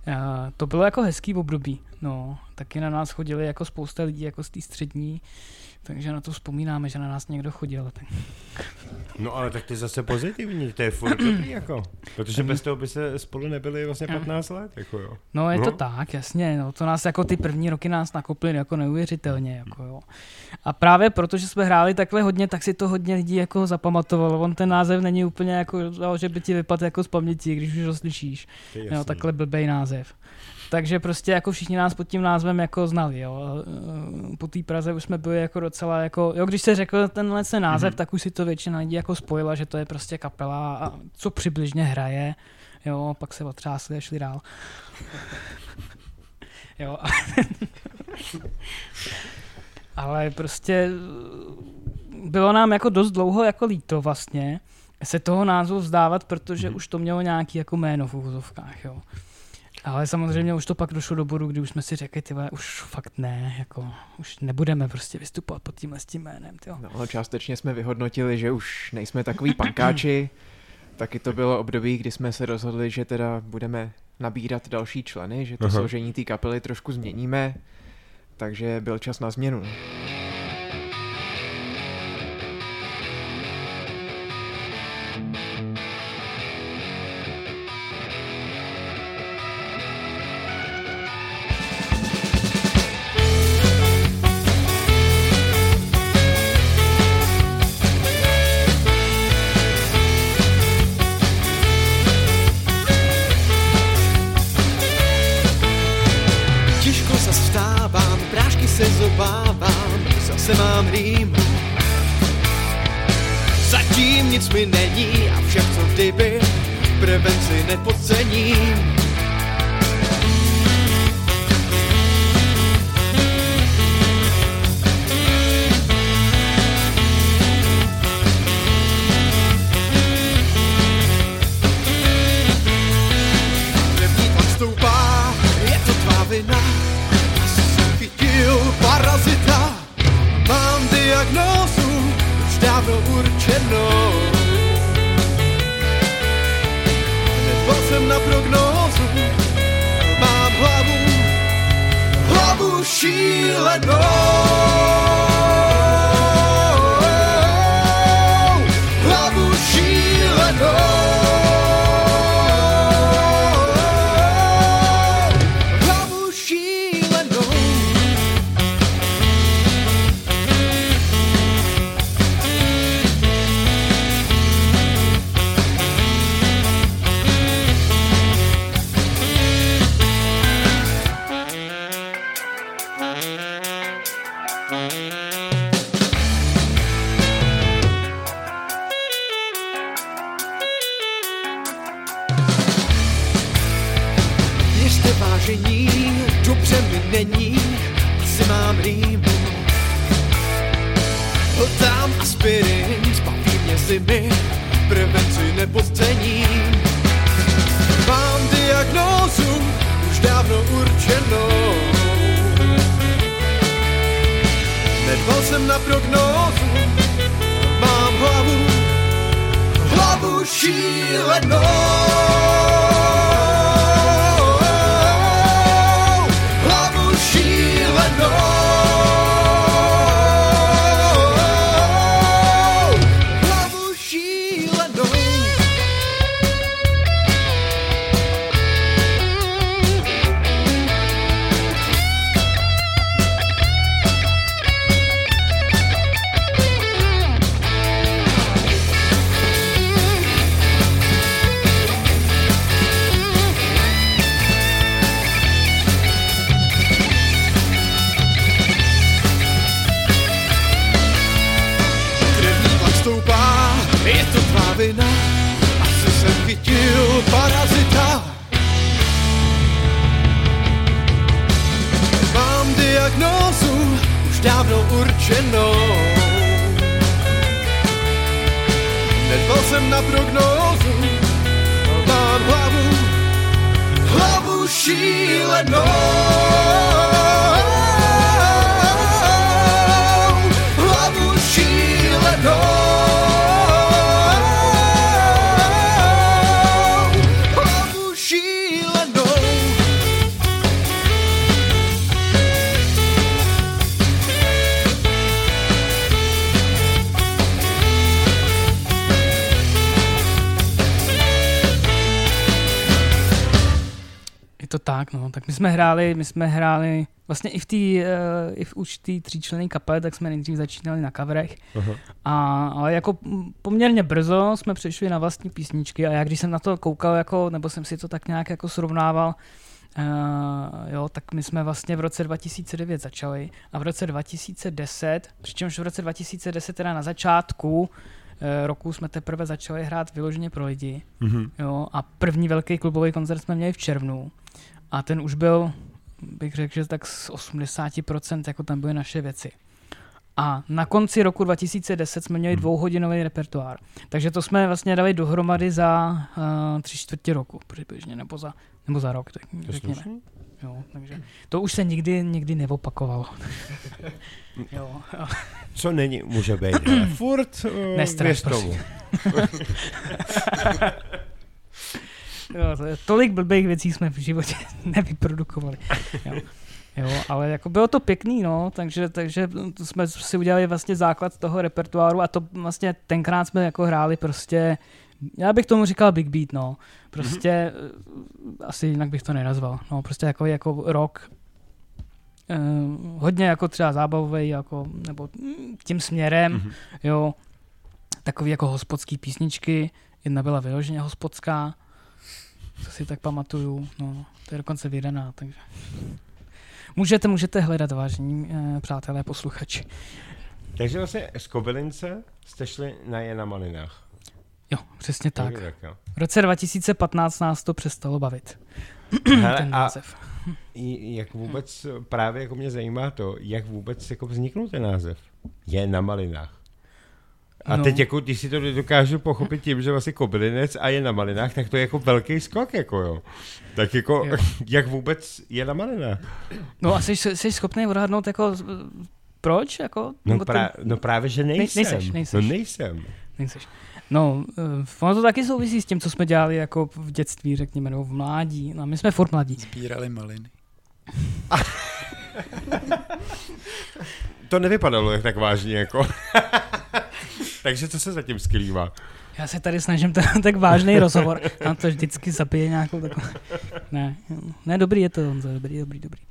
uh, to bylo jako hezký období, no, taky na nás chodili jako spousta lidí jako z té střední, takže na to vzpomínáme, že na nás někdo chodil. Tak. No ale tak ty zase pozitivní, to je furt dobrý, jako. Protože bez toho by se spolu nebyli vlastně 15 let, jako jo. No je to No. tak, jasně, no, to nás jako ty první roky nás nakoply jako neuvěřitelně, jako jo. A právě proto, že jsme hráli takhle hodně, tak si to hodně lidí jako zapamatovalo. On ten název není úplně jako, že by ti vypadl jako z paměti, když už ho slyšíš. To Jo, takhle blbej název. Takže prostě jako všichni nás pod tím názvem jako znali, jo. Eh, Po té Praze už jsme byli jako docela jako, jo, když se řekl tenhle ten název, Mhm. tak už si to většina lidí jako spojila, že to je prostě kapela a co přibližně hraje, jo, pak se otřásli a šli dál. jo. Ale prostě eh, bylo nám jako dost dlouho jako líto vlastně se toho názvu vzdávat, protože Mhm. už to mělo nějaký jako jméno v uvozovkách, jo. Ale samozřejmě už to pak došlo do bodu, kdy už jsme si řekli, ty už fakt ne, jako už nebudeme prostě vystupovat pod tímhle s tím jménem, tyjo. No, částečně jsme vyhodnotili, že už nejsme takový pankáči. Taky to bylo období, kdy jsme se rozhodli, že teda budeme nabírat další členy, že to Aha. složení té kapely trošku změníme. Takže byl čas na změnu. Těžko feel I know jsme hráli, my jsme hráli vlastně i v té, uh, i v už té tříčlenné kapele, tak jsme nejdřív začínali na. Aha. A, ale jako poměrně brzo jsme přešli na vlastní písničky a já když jsem na to koukal, jako, nebo jsem si to tak nějak jako srovnával, Uh, jo, tak my jsme vlastně v roce 2009 začali a v roce 2010, přičemž v roce 2010 teda na začátku uh, roku jsme teprve začali hrát vyloženě pro lidi. Mhm. Jo, a první velký klubový koncert jsme měli v červnu. A ten už byl, bych řekl, že tak z 80% jako tam byly naše věci. A na konci roku 2010 jsme měli dvouhodinový repertoár. Takže to jsme vlastně dali dohromady za uh, tři čtvrtě roku přibližně, nebo za, nebo za rok, tak To řekněme. Jo, takže to už se nikdy, nikdy neopakovalo. jo, Co není, může být. ale Furt uh, Nestraš, věř prosím. tomu. Jo, tolik blbých věcí jsme v životě nevyprodukovali. Jo. Jo, ale jako bylo to pěkný, no, takže, takže to jsme si udělali vlastně základ toho repertoáru a to vlastně tenkrát jsme jako hráli prostě, já bych tomu říkal Big Beat, no, prostě mm-hmm. asi jinak bych to nenazval, no, prostě jako, jako rock, eh, hodně jako třeba zábavový, jako, nebo tím směrem, Mhm. jo, takový jako hospodský písničky, jedna byla vyloženě hospodská, co si tak pamatuju, no, to je dokonce vydaná, takže... Můžete, můžete hledat, vážení eh, přátelé posluchači. Takže vlastně z Kobylince jste šli na Jena Malinách. Jo, přesně tak. Tak, jo. V roce 2015 nás to přestalo bavit, Hele, ten a název. i- jak vůbec, právě jako mě zajímá to, jak vůbec jako vzniknul ten název. Je na Malinách. A No. teď jako, když si to dokážu pochopit tím, že vlastně kobylinec a je na malinách, tak to je jako velký skok, jako jo. Tak jako, Jo. jak vůbec je na malinách? No a jsi, jsi schopný odhadnout jako proč? Jako, No, pra, no právě, že nejsem. nejseš, nejseš. No nejsem. Nejseš. No, eh, ono to taky souvisí s tím, co jsme dělali jako v dětství, řekněme, nebo v mládí. No, my jsme furt mladí. Sbírali maliny. To nevypadalo tak vážně, jako. Takže co se zatím skrývá? Já se tady snažím to, tak vážný rozhovor. A to vždycky zabije nějakou takovou... Ne, ne, dobrý je to, Honzo, dobrý, dobrý, dobrý.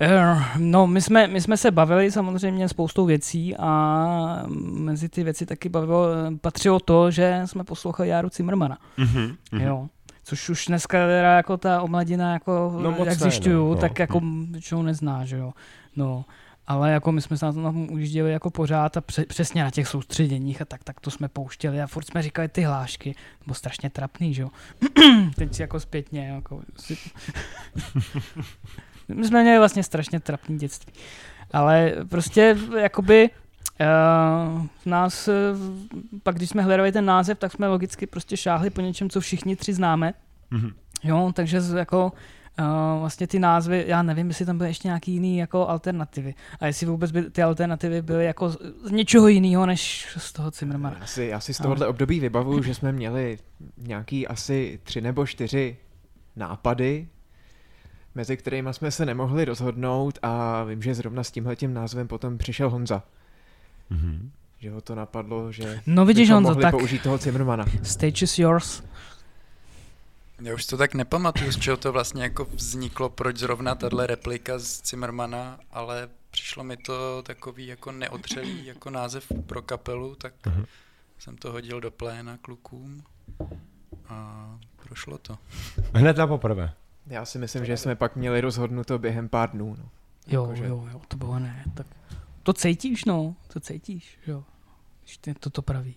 Eh, No, my jsme, my jsme se bavili samozřejmě spoustou věcí a mezi ty věci taky bavilo, patřilo to, že jsme poslouchali Járu Cimrmana. Mhm, mhm. Jo. Což už dneska teda jako ta omladina, jako, No jak zjišťuju, no, no. tak jako většinou nezná, že jo. No, ale jako my jsme se na tom ujížděli jako pořád a pře- přesně na těch soustředěních a tak, tak to jsme pouštěli a furt jsme říkali ty hlášky, to bylo strašně trapný, že jo. Teď si jako zpětně, jako si... my jsme měli vlastně strašně trapný dětství. Ale prostě jakoby Uh, nás, uh, pak když jsme hledali ten název, tak jsme logicky prostě šáhli po něčem, co všichni tři známe. Mhm. Jo, takže jako uh, vlastně ty názvy, já nevím, jestli tam byly ještě nějaký jiný jako alternativy. A jestli vůbec by ty alternativy byly jako z, z něčeho jiného, než z toho Zimmermana. Já si, já si z tohohle období vybavuju, že jsme měli nějaký asi tři nebo čtyři nápady, mezi kterými jsme se nemohli rozhodnout a vím, že zrovna s tímhletím názvem potom přišel Honza. Mhm. Že ho to napadlo, že No vidíš, bychom Honzo, mohli tak použít toho Zimmermana. stage is yours. Já už to tak nepamatuju, z čeho to vlastně jako vzniklo, proč zrovna tahle replika z Zimmermana, ale přišlo mi to takový jako neotřelý jako název pro kapelu, tak Mhm. jsem to hodil do pléna klukům a prošlo to. Hned na poprvé. Já si myslím, že jsme pak měli rozhodnuto během pár dnů. No. Jo, Jakože- jo, jo, to bylo ne. Tak to cítíš, no, to cítíš, jo. Když ty toto praví.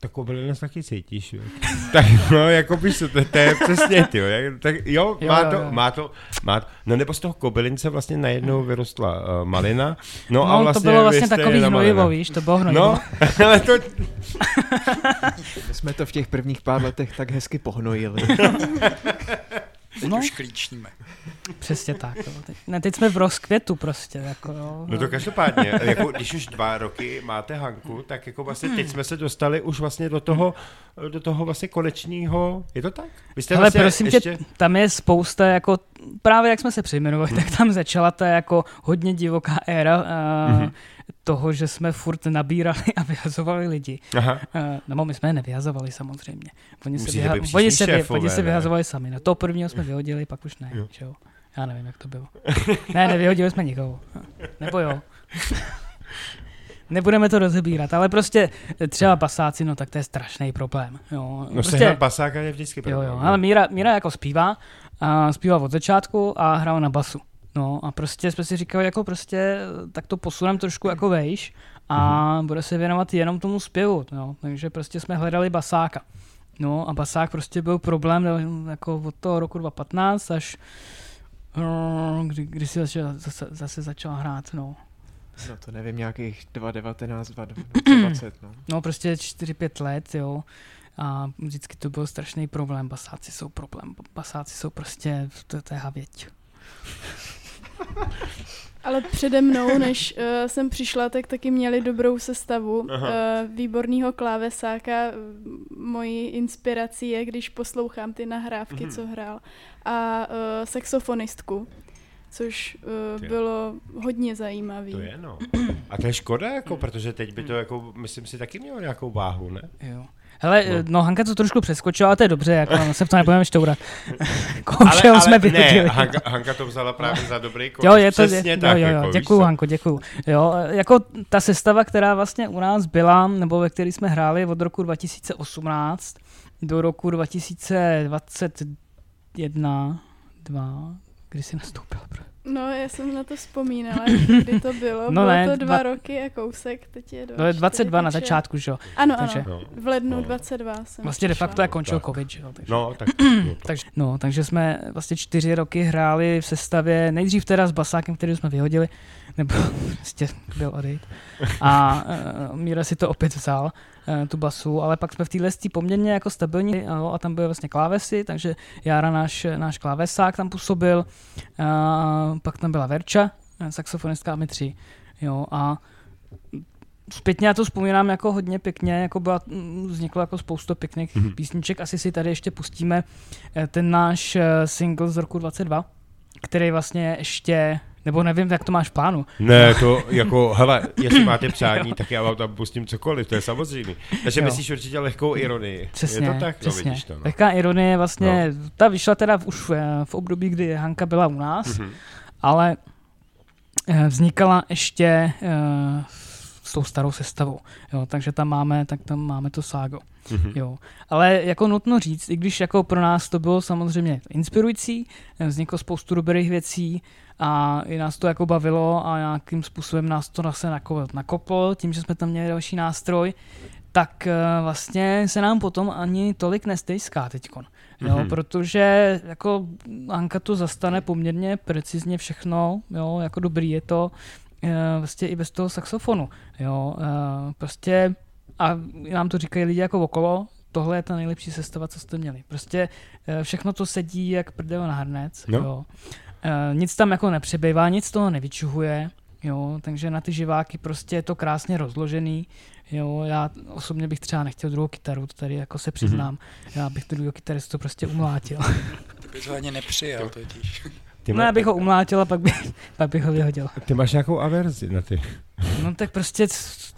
Tak kobylinu taky cítíš, jo. tak no, jako víš, co, to, to je přesně, ty, jo. Tak jo, Jo, má jo, to, jo. má to, má to, no nebo z toho kobylince vlastně najednou vyrostla uh, malina, no, No, a vlastně to bylo vlastně takový hnojivo, víš, to bylo hnojivo. No, ale to, My jsme to v těch prvních pár letech tak hezky pohnojili. Teď No. už klíčíme. Přesně tak. Jo. Teď, ne, teď jsme v rozkvětu prostě. Jako, jo. no to každopádně, jako když už dva roky máte Hanku, tak jako vlastně teď jsme se dostali už vlastně do toho, do toho vlastně konečního, je to tak? Vy jste Ale vlastně prosím ještě, tě, tam je spousta, jako právě jak jsme se přejmenovali, tak tam začala ta jako hodně divoká éra uh, Mhm. Toho, že jsme furt nabírali a vyhazovali lidi. aha, Uh, nebo my jsme je nevyhazovali samozřejmě. Oni se, vyha- oni se, vy- šéfové, oni se vyhazovali sami. Na toho prvního jsme vyhodili, pak už ne. Jo. Že jo? Já nevím, jak to bylo. ne, nevyhodili jsme nikoho. Nebo jo. Nebudeme to rozebírat, ale prostě třeba pasáci, no tak to je strašný problém. Jo. no prostě, sehnat pasáka je vždycky Jo, problém, jo, no. ale Míra, Míra jako zpívá, a zpívá od začátku a hrál na basu. No a prostě jsme si říkali, jako prostě, tak to posunem trošku jako vejš a Mhm. bude se věnovat jenom tomu zpěvu, no. takže prostě jsme hledali basáka. No a basák prostě byl problém no, jako od toho roku 2015 až no, kdy, kdy si začal, zase, zase začal hrát, no. No to nevím, nějakých 2019, 2020, no. No prostě 4-5 let, jo. A vždycky to byl strašný problém. Basáci jsou problém. Basáci jsou prostě, to, to je havěť. Ale přede mnou, než uh, jsem přišla, tak taky měli dobrou sestavu. Uh, výborného klávesáka. Mojí inspirací je, když poslouchám ty nahrávky, Mhm. co hrál. A uh, saxofonistku, což uh, Ty. bylo hodně zajímavý. To je no. A to je škoda, jako, protože teď by to, jako, myslím si, taky mělo nějakou váhu, ne? Jo. Hele, No. no. no Hanka to trošku přeskočila, ale to je dobře, jako se v tom nebudeme štourat. Koušel jsme ne, vyhodili. Hanka, Hanka to vzala právě za dobrý konec. Jo, je to, Přesně je, tak, jo, jo, jako, děkuju? Hanko, děkuju. Jo, jako ta sestava, která vlastně u nás byla, nebo ve které jsme hráli od roku 2018 do roku 2021, 2, kdy jsi nastoupil? No, já jsem na to vzpomínala, kdy to bylo. No bylo ne, to dva, dva- roky a kousek, teď je To je 22 na začátku, že jo? Ano, takže- ano. No. V lednu No. 22 jsem Vlastně de přišla. facto jak končil Tak. covid, že jo? Takže. No, tak, no, tak. Takže, no, takže jsme vlastně čtyři roky hráli v sestavě, nejdřív teda s basákem, který jsme vyhodili, nebo prostě byl odejít. A uh, Míra si to opět vzal, tu basu, ale pak jsme v téhle poměrně jako stabilní uh, a tam byly vlastně klávesy, takže Jára, náš, náš klávesák tam působil, uh, pak tam byla Verča, eh, saxofonistka a my tři. Jo, a Zpětně já to vzpomínám jako hodně pěkně, jako byla, mm, vzniklo jako spoustu pěkných Mhm. mm-hmm. písniček, asi si tady ještě pustíme eh, ten náš eh, single z roku 22, který vlastně ještě, nebo nevím, jak to máš v plánu. Ne, to jako, hele, jestli máte přání, tak já vám tam pustím cokoliv, to je samozřejmé. Takže Jo. myslíš určitě lehkou ironii. Přesně, je to tak? přesně. No, vidíš to, no. Lehká ironie vlastně, no. ta vyšla teda v, už v, období, kdy Hanka byla u nás, Mhm. ale eh, vznikala ještě eh, s tou starou sestavou. Jo, takže tam máme, tak tam máme to ságo. Mhm. Jo. Ale jako nutno říct, i když jako pro nás to bylo samozřejmě inspirující, eh, vzniklo spoustu dobrých věcí a i nás to jako bavilo a nějakým způsobem nás to zase nako- nakoplo tím, že jsme tam měli další nástroj, tak eh, vlastně se nám potom ani tolik nestejská teďkon. Jo, Mhm. protože jako Anka to zastane poměrně precizně všechno, jo, jako dobrý je to, eh, vlastně i bez toho saxofonu, jo, eh, prostě a nám to říkají lidi jako okolo, tohle je ta nejlepší sestava, co jste měli. Prostě všechno to sedí jak prdel na hrnec, No. jo. Eh, nic tam jako nepřibývá, nic toho nevyčuhuje, jo, takže na ty živáky prostě je to krásně rozložený, jo, já osobně bych třeba nechtěl druhou kytaru, to tady jako se přiznám, já bych tu druhou kytaristu prostě umlátil. Ty bys ho ani nepřijal totiž. Ty, No má, já bych ho umlátil a pak, by, pak bych ho vyhodil. ty máš nějakou averzi na ty. No tak prostě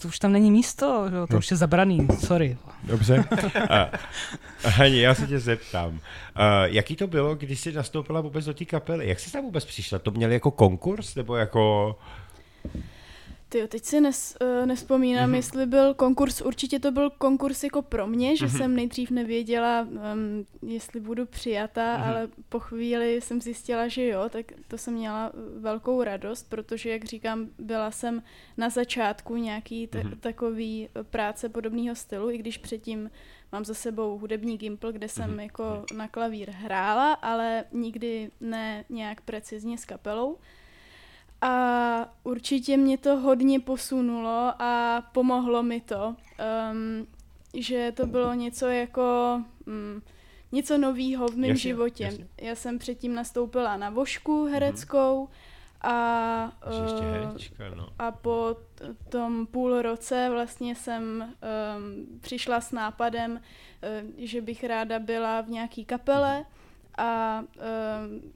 to už tam není místo, že? to No. už je zabraný, sorry. Dobře. A, Hani, já se tě zeptám. Uh, jaký to bylo, když jsi nastoupila vůbec do té kapely? Jak jsi tam vůbec přišla? To měli jako konkurs? Nebo jako... Ty teď si nes, uh, nespomínám, mm-hmm. jestli byl konkurs, určitě to byl konkurs jako pro mě, že mm-hmm. jsem nejdřív nevěděla, um, jestli budu přijata, mm-hmm. ale po chvíli jsem zjistila, že jo, tak to jsem měla eh, velkou radost, protože, jak říkám, byla jsem na začátku nějaký t- mm-hmm. takový eh, práce podobného stylu, i když předtím mám za sebou hudební gimpl, kde jsem mm-hmm. jako na klavír hrála, ale nikdy ne nějak precizně s kapelou. A určitě mě to hodně posunulo a pomohlo mi to, um, že to bylo něco jako um, něco novýho v mém Jasně, životě. jasně. Já jsem předtím nastoupila na vošku hereckou a, Že ještě eh, herečka, no. a po tom půl roce vlastně jsem um, přišla s nápadem, uh, že bych ráda byla v nějaký kapele a um,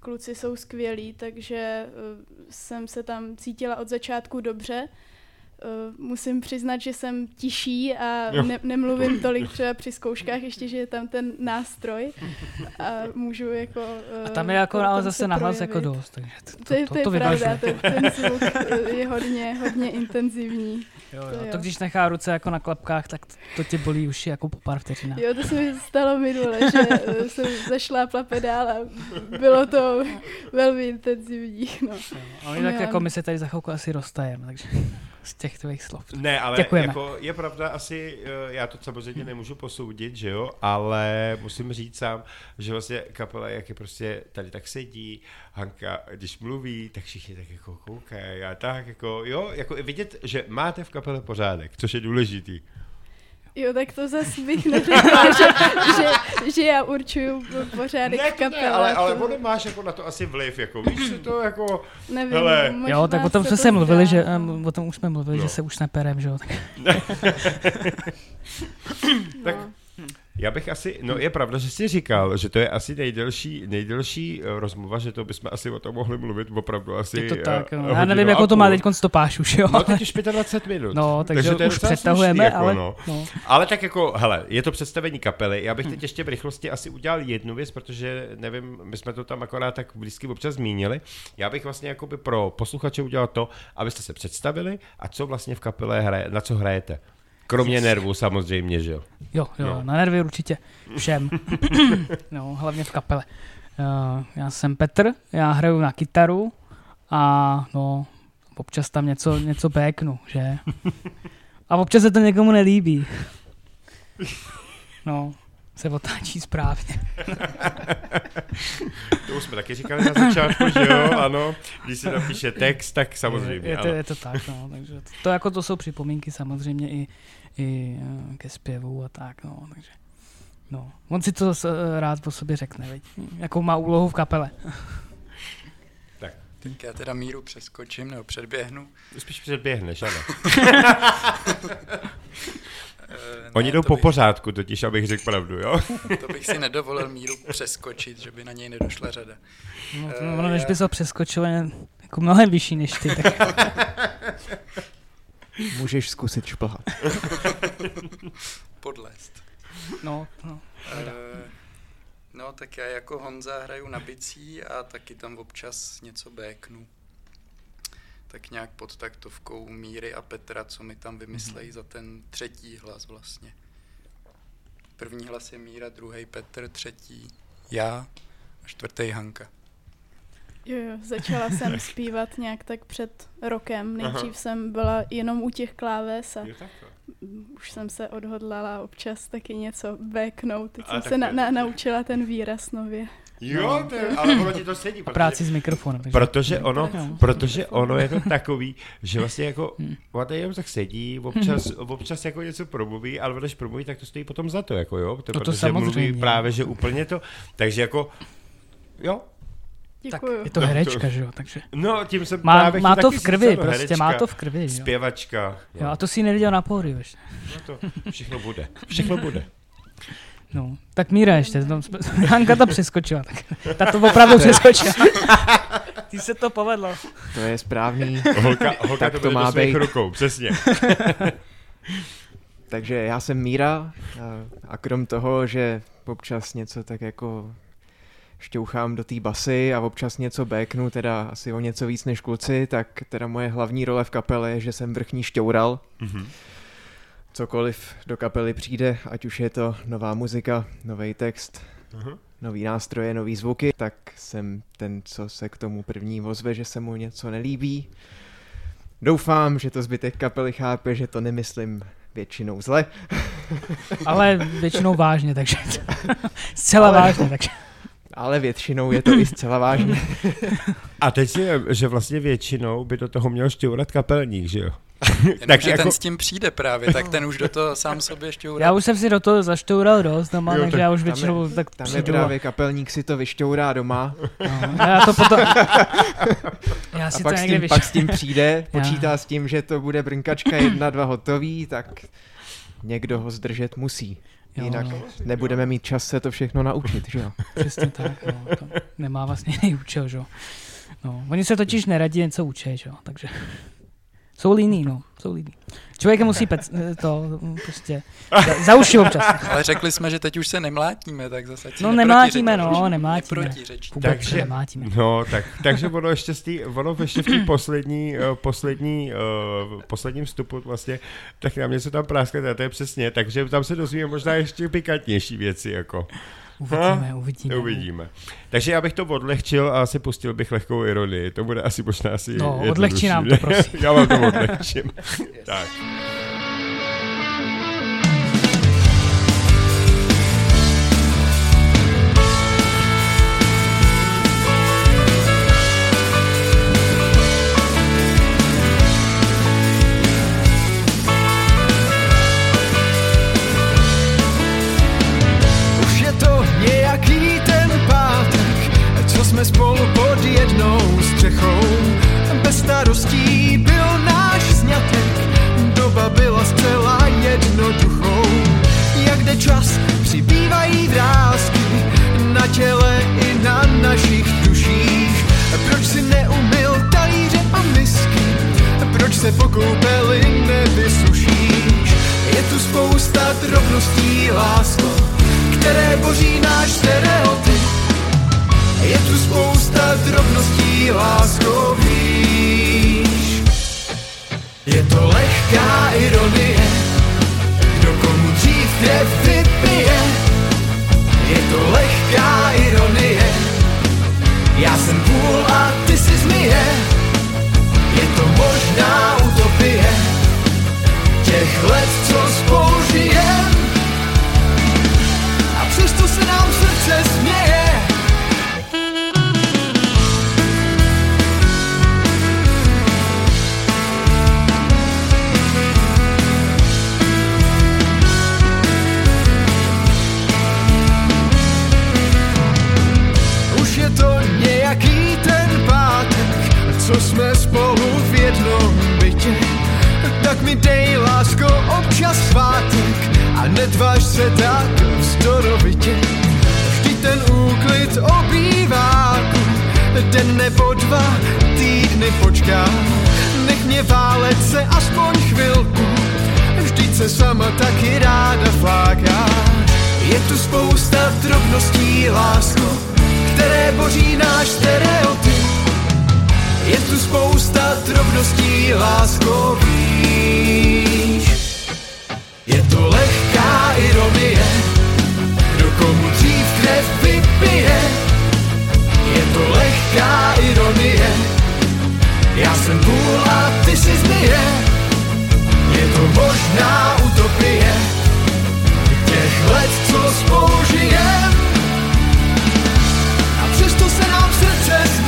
kluci jsou skvělí, takže uh, jsem se tam cítila od začátku dobře. Uh, musím přiznat, že jsem tiší a Jo. ne- nemluvím tolik třeba při zkouškách, ještě, že je tam ten nástroj a můžu jako... Uh, A tam je jako ale se zase nahlas jako dost, takže to, to, To, je, to, to, je to pravda, vyvažuje. ten, zvuk eh, je hodně, hodně intenzivní. Jo, to jo. jo. To když nechá ruce jako na klapkách, tak to, to tě bolí už jako po pár vteřinách. Jo, to se mi stalo minule, že eh, jsem zašlápla pedál a bylo to velmi intenzivní. No. Ale tak jako my se tady za chvilku asi roztajeme, takže z těch tvých slov. Ne, ale Děkujeme. jako je pravda asi, eh, já to samozřejmě nemůžu posoudit, že jo, ale musím říct sám, že vlastně kapela, jak je prostě tady tak sedí, Hanka, když mluví, tak všichni tak jako koukají a tak jako, jo, jako i vidět, že máte v kapele pořádek, což je důležitý. Jo, tak to zase bych neřekla, že, že, že já určuju pořádek ne, v to ne, kapele. ale, ale to ono máš jako na to asi vliv, jako víš, že to jako, nevím, hele. možná Jo, tak o tom se jsme to se mluvili, že, um, o tom už jsme mluvili, No. že se už neperem, že jo. Tak, tak No. Já bych asi, no je pravda, že jsi říkal, že to je asi nejdelší, nejdelší eh, rozmluva, že to bychom asi o tom mohli mluvit opravdu asi je to eh, tak, no. Já nevím, jako to má teď stopáš už, jo. No teď už 25 minut. No, takže, to je už přetahujeme, slušný, jako, ale... No. No. Ale tak jako, hele, je to představení kapely. Já bych teď ještě v rychlosti asi udělal jednu věc, protože nevím, my jsme to tam akorát tak blízky občas zmínili. Já bych vlastně jakoby pro posluchače udělal to, abyste se představili a co vlastně v kapele hraje, na co hrajete. Kromě nervů samozřejmě, že jo. Jo, jo, No. na nervy určitě. Všem. no, hlavně v kapele. Uh, já jsem Petr, já hraju na kytaru a no, občas tam něco, něco béknu, že? A občas se to někomu nelíbí. No, se otáčí správně. To už jsme taky říkali na začátku, že jo, ano. Když si napíše text, tak samozřejmě, je, to, ano. je to tak, no, takže to, to, jako to jsou připomínky samozřejmě i, i eh, ke zpěvu a tak, no, takže no. On si to s- rád po sobě řekne, veď? jakou má úlohu v kapele. Tak já teda míru přeskočím nebo předběhnu. Spíš předběhneš, ano. Eh, Oni ne, jdou to po bych, pořádku, totiž, abych řekl pravdu, jo. To bych si nedovolil míru přeskočit, že by na něj nedošla řada. No, to, ono, než já- bys ho přeskočil, je jako mnohem vyšší než ty, tak Můžeš zkusit šplhat. Podlést. no, no. Eh, No, tak já jako Honza hraju na bicí a taky tam občas něco béknu. Tak nějak pod taktovkou Míry a Petra, co mi tam vymyslejí za ten třetí hlas vlastně. První hlas je Míra, druhý Petr, třetí já a čtvrtý Hanka. Jo, jo, začala jsem zpívat nějak tak před rokem. Nejdřív Aha. jsem byla jenom u těch kláves a už jsem se odhodlala občas taky něco béknout. Teď A jsem se na, na, naučila ten výraz nově. Jo, to je, ale ono ti to sedí. A protože- práci s mikrofonem. Takže... Protože ono, No. protože ono je to takový, že vlastně jako, ona tady jenom tak sedí, občas, občas jako něco promluví, ale když promluví, tak to stojí potom za to, jako jo, to, To to protože samozřejmě. mluví právě, že úplně to, takže jako, jo, Tak je to No, to- herečka, že jo, takže no tím jsem má, právě má to v krvi, ano, prostě má herečka, to v krvi, jo. Zpěvačka, jo. A to si neviděl na ještě. no to všechno bude, všechno bude. No, tak Míra ještě, no, Hanka to přeskočila, tak ta to opravdu přeskočila. Ty se to povedlo. To je správný. Holka, holka Tak to, to má do svých být. rukou, přesně. Takže já jsem Míra a- a krom toho, že občas něco tak jako šťouchám do té basy a občas něco béknu, teda asi o něco víc než kluci, tak teda moje hlavní role v kapele je, že jsem vrchní šťoural. Mhm. Cokoliv do kapely přijde, ať už je to nová muzika, nový text, Mhm. nový nástroje, nový zvuky, tak jsem ten, co se k tomu první ozve, že se mu něco nelíbí. Doufám, že to zbytek kapely chápe, že to nemyslím většinou zle. Ale většinou vážně, takže zcela Ale- vážně, takže Ale většinou je to i zcela vážně. A teď si, že vlastně většinou by do toho měl šťourat kapelník, že jo? Tak ten jako- s tím přijde právě, tak ten už do toho sám sobě šťourá. já už jsem si do toho zaštoural dost doma, Jo, takže tak já už tam většinou je- tak Tam je přijdu a- právě kapelník si to vyšťourá doma no, a já to potom... Já a si to pak s, někde tím, vyš... pak s tím přijde, Já. počítá s tím, že to bude brnkačka jedna, dva hotový, tak někdo ho zdržet musí. Jo, Jinak no. nebudeme mít čas se to všechno naučit, že jo? Přesně tak, no, to nemá vlastně jiný účel, že jo. No, oni se totiž neradí něco učit, že jo, takže jsou líní, no, jsou líní. Člověk musí pec, eh, to prostě za, za uši občas. Ale řekli jsme, že teď už se nemlátíme, tak zase No neprotiřečíme. nemlátíme, no, nemlátíme. Takže- se nemátíme. No, tak, takže ono ještě, tý, ono ještě v té poslední, uh, poslední, uh, posledním vstupu vlastně, tak nám něco tam práskne, a to je přesně, takže tam se dozvíme možná ještě pikantnější věci, jako. Uvidíme, uvidíme. Uvidíme. Takže já bych to odlehčil a asi pustil bych lehkou ironii, to bude asi možná asi No, odlehči nám to, prosím. já vám to odlehčím. tak. Se po koupeli nevysušíš? Je tu spousta drobností, lásko, které boří náš stereotyp. Je tu spousta drobností, lásko, víš. Je to lehká ironie, kdo komu dřív krev vypije. Je to lehká ironie, já jsem půl a ty si zmije. Je to možná těch let, co spolu žijem. A přesto se nám srdce směje. Už je to nějaký ten pátek, co jsme spolu v jednom. Tak mi dej, lásko, občas svátek a netvář se tak vzdorovitě. Vždy ten úklid obýváku, den nebo dva týdny počká. Nech mě válet se aspoň chvilku, vždyť se sama taky ráda fláká. Je tu spousta drobností, lásko, které boří náš stereotyp. Je tu spousta drobností, lásko, víš. Je to lehká ironie, kdo komu dřív vypije. Je to lehká ironie, já jsem půl a ty si zmije. Je to možná utopie, těch let, co spolu žijem. dobrou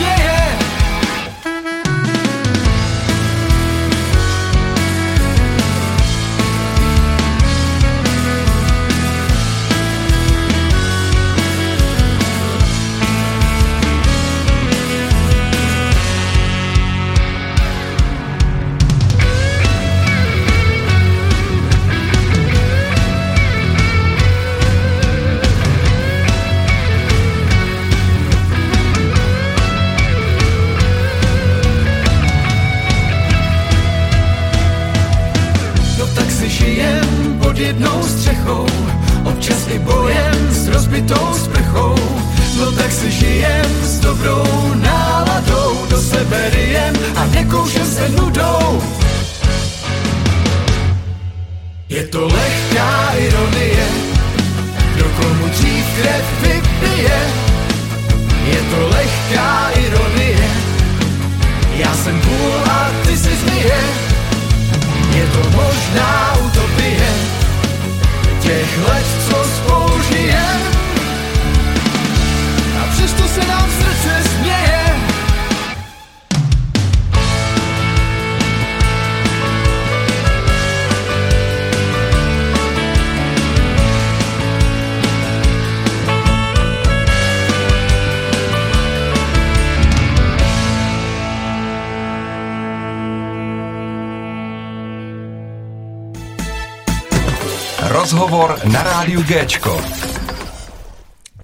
Géčko.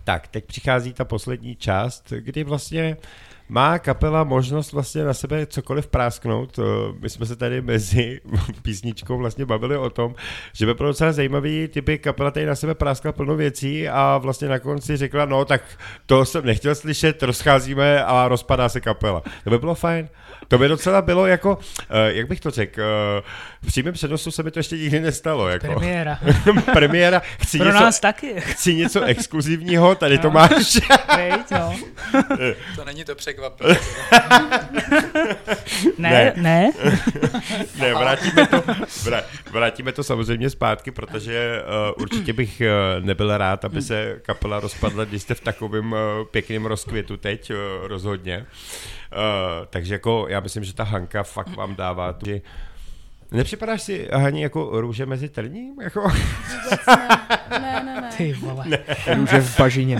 Tak, teď přichází ta poslední část, kdy vlastně má kapela možnost vlastně na sebe cokoliv prásknout. Eh, My jsme se tady mezi písničkou vlastně bavili o tom, že by bylo docela zajímavý, typy kapela tady na sebe práskla plno věcí a vlastně na konci řekla, no tak to jsem nechtěl slyšet, rozcházíme a rozpadá se kapela. To by bylo fajn. To by docela bylo jako, eh, jak bych to řekl, eh, v přímém přenosu se mi to ještě nikdy nestalo. Jako. Premiéra. Premiéra. Chci Pro něco, nás taky. chci něco exkluzivního, tady to No. máš. Vejď, no. To není to překvapení. Ne, ne. Ne, vrátíme to, vrá, vrátíme to samozřejmě zpátky, protože uh, určitě bych uh, nebyl rád, aby se kapela rozpadla, když jste v takovém uh, pěkném rozkvětu teď, uh, rozhodně. Uh, takže jako já myslím, že ta Hanka fakt vám dává tu, že Nepřipadáš si, Hani, jako růže mezi trním? Jako? Ne. Ne, ne, ne. Ty vole. Růže v bažině.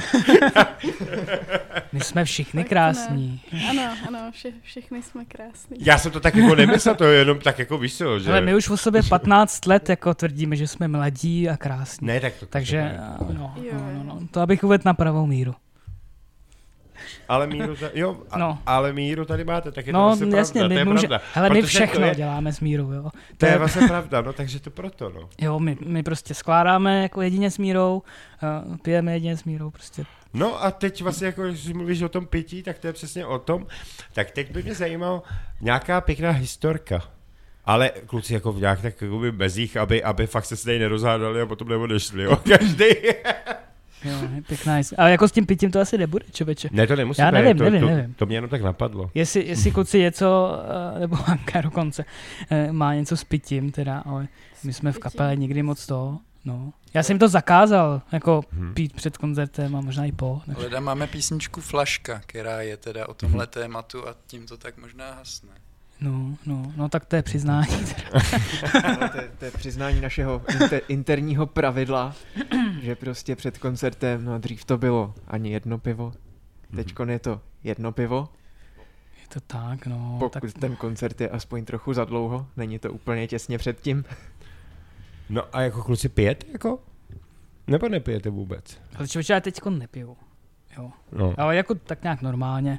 My jsme všichni Fakt krásní. Ano, ano, vše, všechny jsme krásní. Já jsem to tak jako nemyslel, to je jenom tak jako víš co, že... Ale my už o sobě 15 let jako tvrdíme, že jsme mladí a krásní. Ne, tak to Takže, no, Jo, no, no, jo. no, to abych uvedl na pravou míru. Ale míru, ta, jo, a, No. ale míru tady máte, tak je to No, vlastně jasně, pravda, to my, je může, pravda. hele, my všechno to je, děláme s mírou, jo. To je vlastně pravda, no takže to proto, no. Jo, my, my prostě skládáme jako jedině s mírou, uh, pijeme jedině s mírou, prostě. No a teď vlastně, jako, když mluvíš o tom pití, tak to je přesně o tom. Tak teď by mě zajímalo nějaká pěkná historka. Ale kluci jako v nějak tak jako mezích, aby, aby fakt se tady nerozhádali a potom neodešli, jo, každý. Jo, pěkná jist- Ale jako s tím pitím to asi nebude, čověče. Ne, to nemusí Já být, nevím, to, nevím, to, nevím. to mě jenom tak napadlo. Jestli, jestli kluci něco, eh, nebo Hanka dokonce, eh, má něco s pitím teda, ale my jsme v kapele nikdy moc to, no. Já jsem jim to zakázal, jako Mhm. pít před koncertem a možná i po. takže- Ale tam máme písničku Flaška, která je teda o tomhle tématu a tím to tak možná hasne. No, no, no tak to je přiznání. Teda. No, to, je, to je přiznání našeho inter, interního pravidla, že prostě před koncertem, no dřív to bylo ani jedno pivo, teďkon je to jedno pivo, Je to tak, no. pokud tak, ten koncert je aspoň trochu za dlouho, není to úplně těsně před tím. No a jako kluci pijete, jako? Nebo nepijete vůbec? ale člověče, já teďko nepiju. Jo. No. Ale jako tak nějak normálně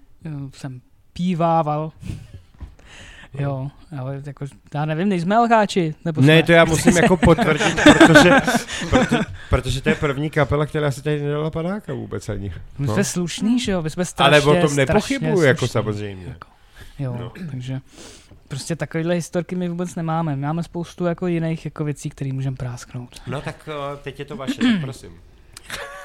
jsem pívával. Jo, ale jako, já nevím, nejsme lháči, nebo Ne, jsme? to já musím jako potvrdit, protože, proto, protože to je první kapela, která si tady nedala panáka vůbec ani. My no. jsme slušní, že jo, my jsme strašně, Ale o tom nepochybuju, jako samozřejmě. Jako, jo, No. takže prostě takovéhle historky my vůbec nemáme. Máme spoustu jako jiných jako věcí, které můžeme prásknout. No tak uh, teď je to vaše, tak prosím.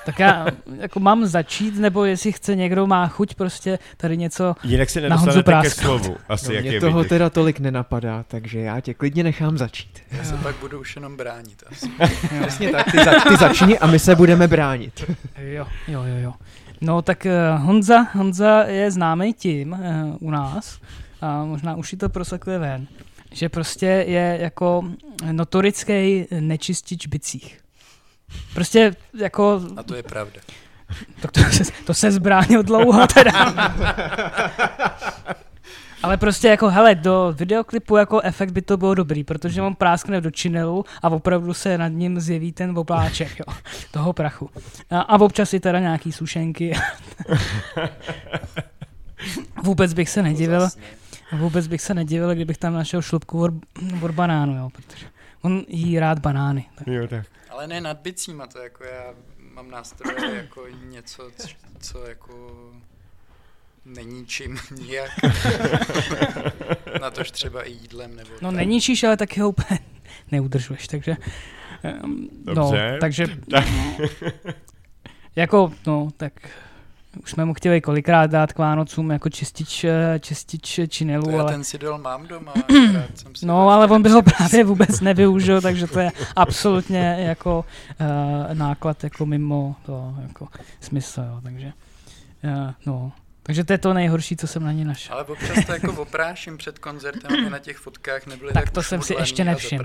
Tak já jako mám začít, nebo jestli chce někdo má chuť prostě tady něco, Jinak se Na Honzu nedostanete ke slovu, asi No, jak mě je toho vidět. teda tolik nenapadá, takže já tě klidně nechám začít. Já se pak budu už jenom bránit asi. Přesně tak, ty, za, ty začni a my se budeme bránit. Jo, jo, jo, jo. No tak uh, Honza, Honza je známý tím uh, u nás, a možná už i to prosekuje ven, že prostě je jako notorický nečistič bicích. Prostě jako, A to je pravda. tak to, se, to se zbránil dlouho teda. Ale prostě jako, hele, do videoklipu jako efekt by to bylo dobrý, protože on práskne do činelu a opravdu se nad ním zjeví ten obláček, jo, toho prachu. A, a občas i teda nějaký sušenky. Vůbec bych se nedivil, vůbec bych se nedivil, kdybych tam našel šlupku od, od banánu, jo, protože on jí rád banány. Tak. Jo, tak. Ale ne nad bicíma, to jako já mám nástroje jako něco, c- co jako neníčím nijak. Na tož třeba i jídlem nebo No tak. neníčíš, ale taky ho úplně neudržuješ, takže... Um, no, Dobře. takže... jako, no, tak... Už jsme mu chtěli kolikrát dát k Vánocům jako čistič, eh, čistič To činelu, já ale... ten sidel mám doma. jsem si No, ale on by ho právě vůbec nevyužil, takže to je absolutně jako uh, náklad jako mimo to jako smysl, jo, takže uh, no. Takže to je to nejhorší, co jsem na ní našel. Ale občas to jako opráším před koncertem, aby na těch fotkách nebyly Tak tak, to jsem si ještě nevšiml.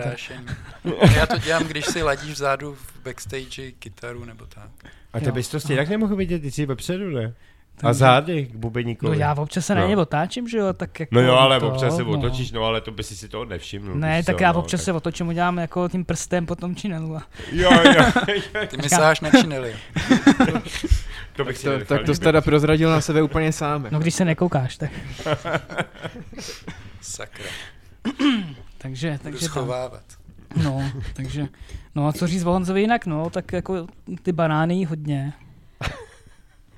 Já to dělám, když si ladíš vzadu v backstage kytaru nebo tak. A ty Jo. bys to stejně tak nemohl vidět, ty jsi vepředu, ne? A Takže- zády k No bubeníkovi. já občas se na No. ně otáčím, že jo, tak jako No jo, ale to, občas se no. otočíš, no ale to by si si toho nevšiml. Ne, tak co, já no, občas tak- se otočím, udělám jako tím prstem potom činelu. a- Jo, jo, Ty mi sáháš na činely. to bych Tak si to, tak to jsi teda prozradil na sebe úplně sám. jako. No když se nekoukáš, tak. Sakra. Takže, Budu takže tak. No, takže, no a co říct o Honzovi jinak, no, tak jako ty banány jí hodně.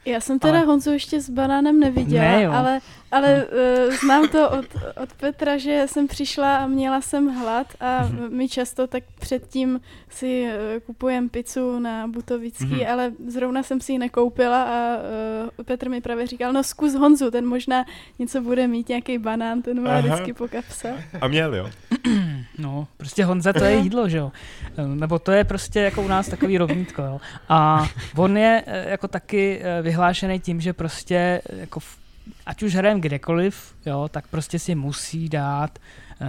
Já jsem teda Ale- Honzu ještě s banánem neviděla, Ne, jo. ale, ale uh, znám to od, od Petra, že jsem přišla a měla jsem hlad a Mhm. my často tak předtím si uh, kupujeme pizzu na Butovický, Mhm. ale zrovna jsem si ji nekoupila a uh, Petr mi právě říkal, no zkus Honzu, ten možná něco bude mít, nějaký banán, ten má Aha. vždycky po kapse. A měl, jo. No, prostě Honza to je jídlo, že jo. Nebo to je prostě jako u nás takový rovnítko, jo. A on je eh, jako taky eh, vyhlášený tím, že prostě eh, jako v- ať už hrajeme kdekoliv, jo, tak prostě si musí dát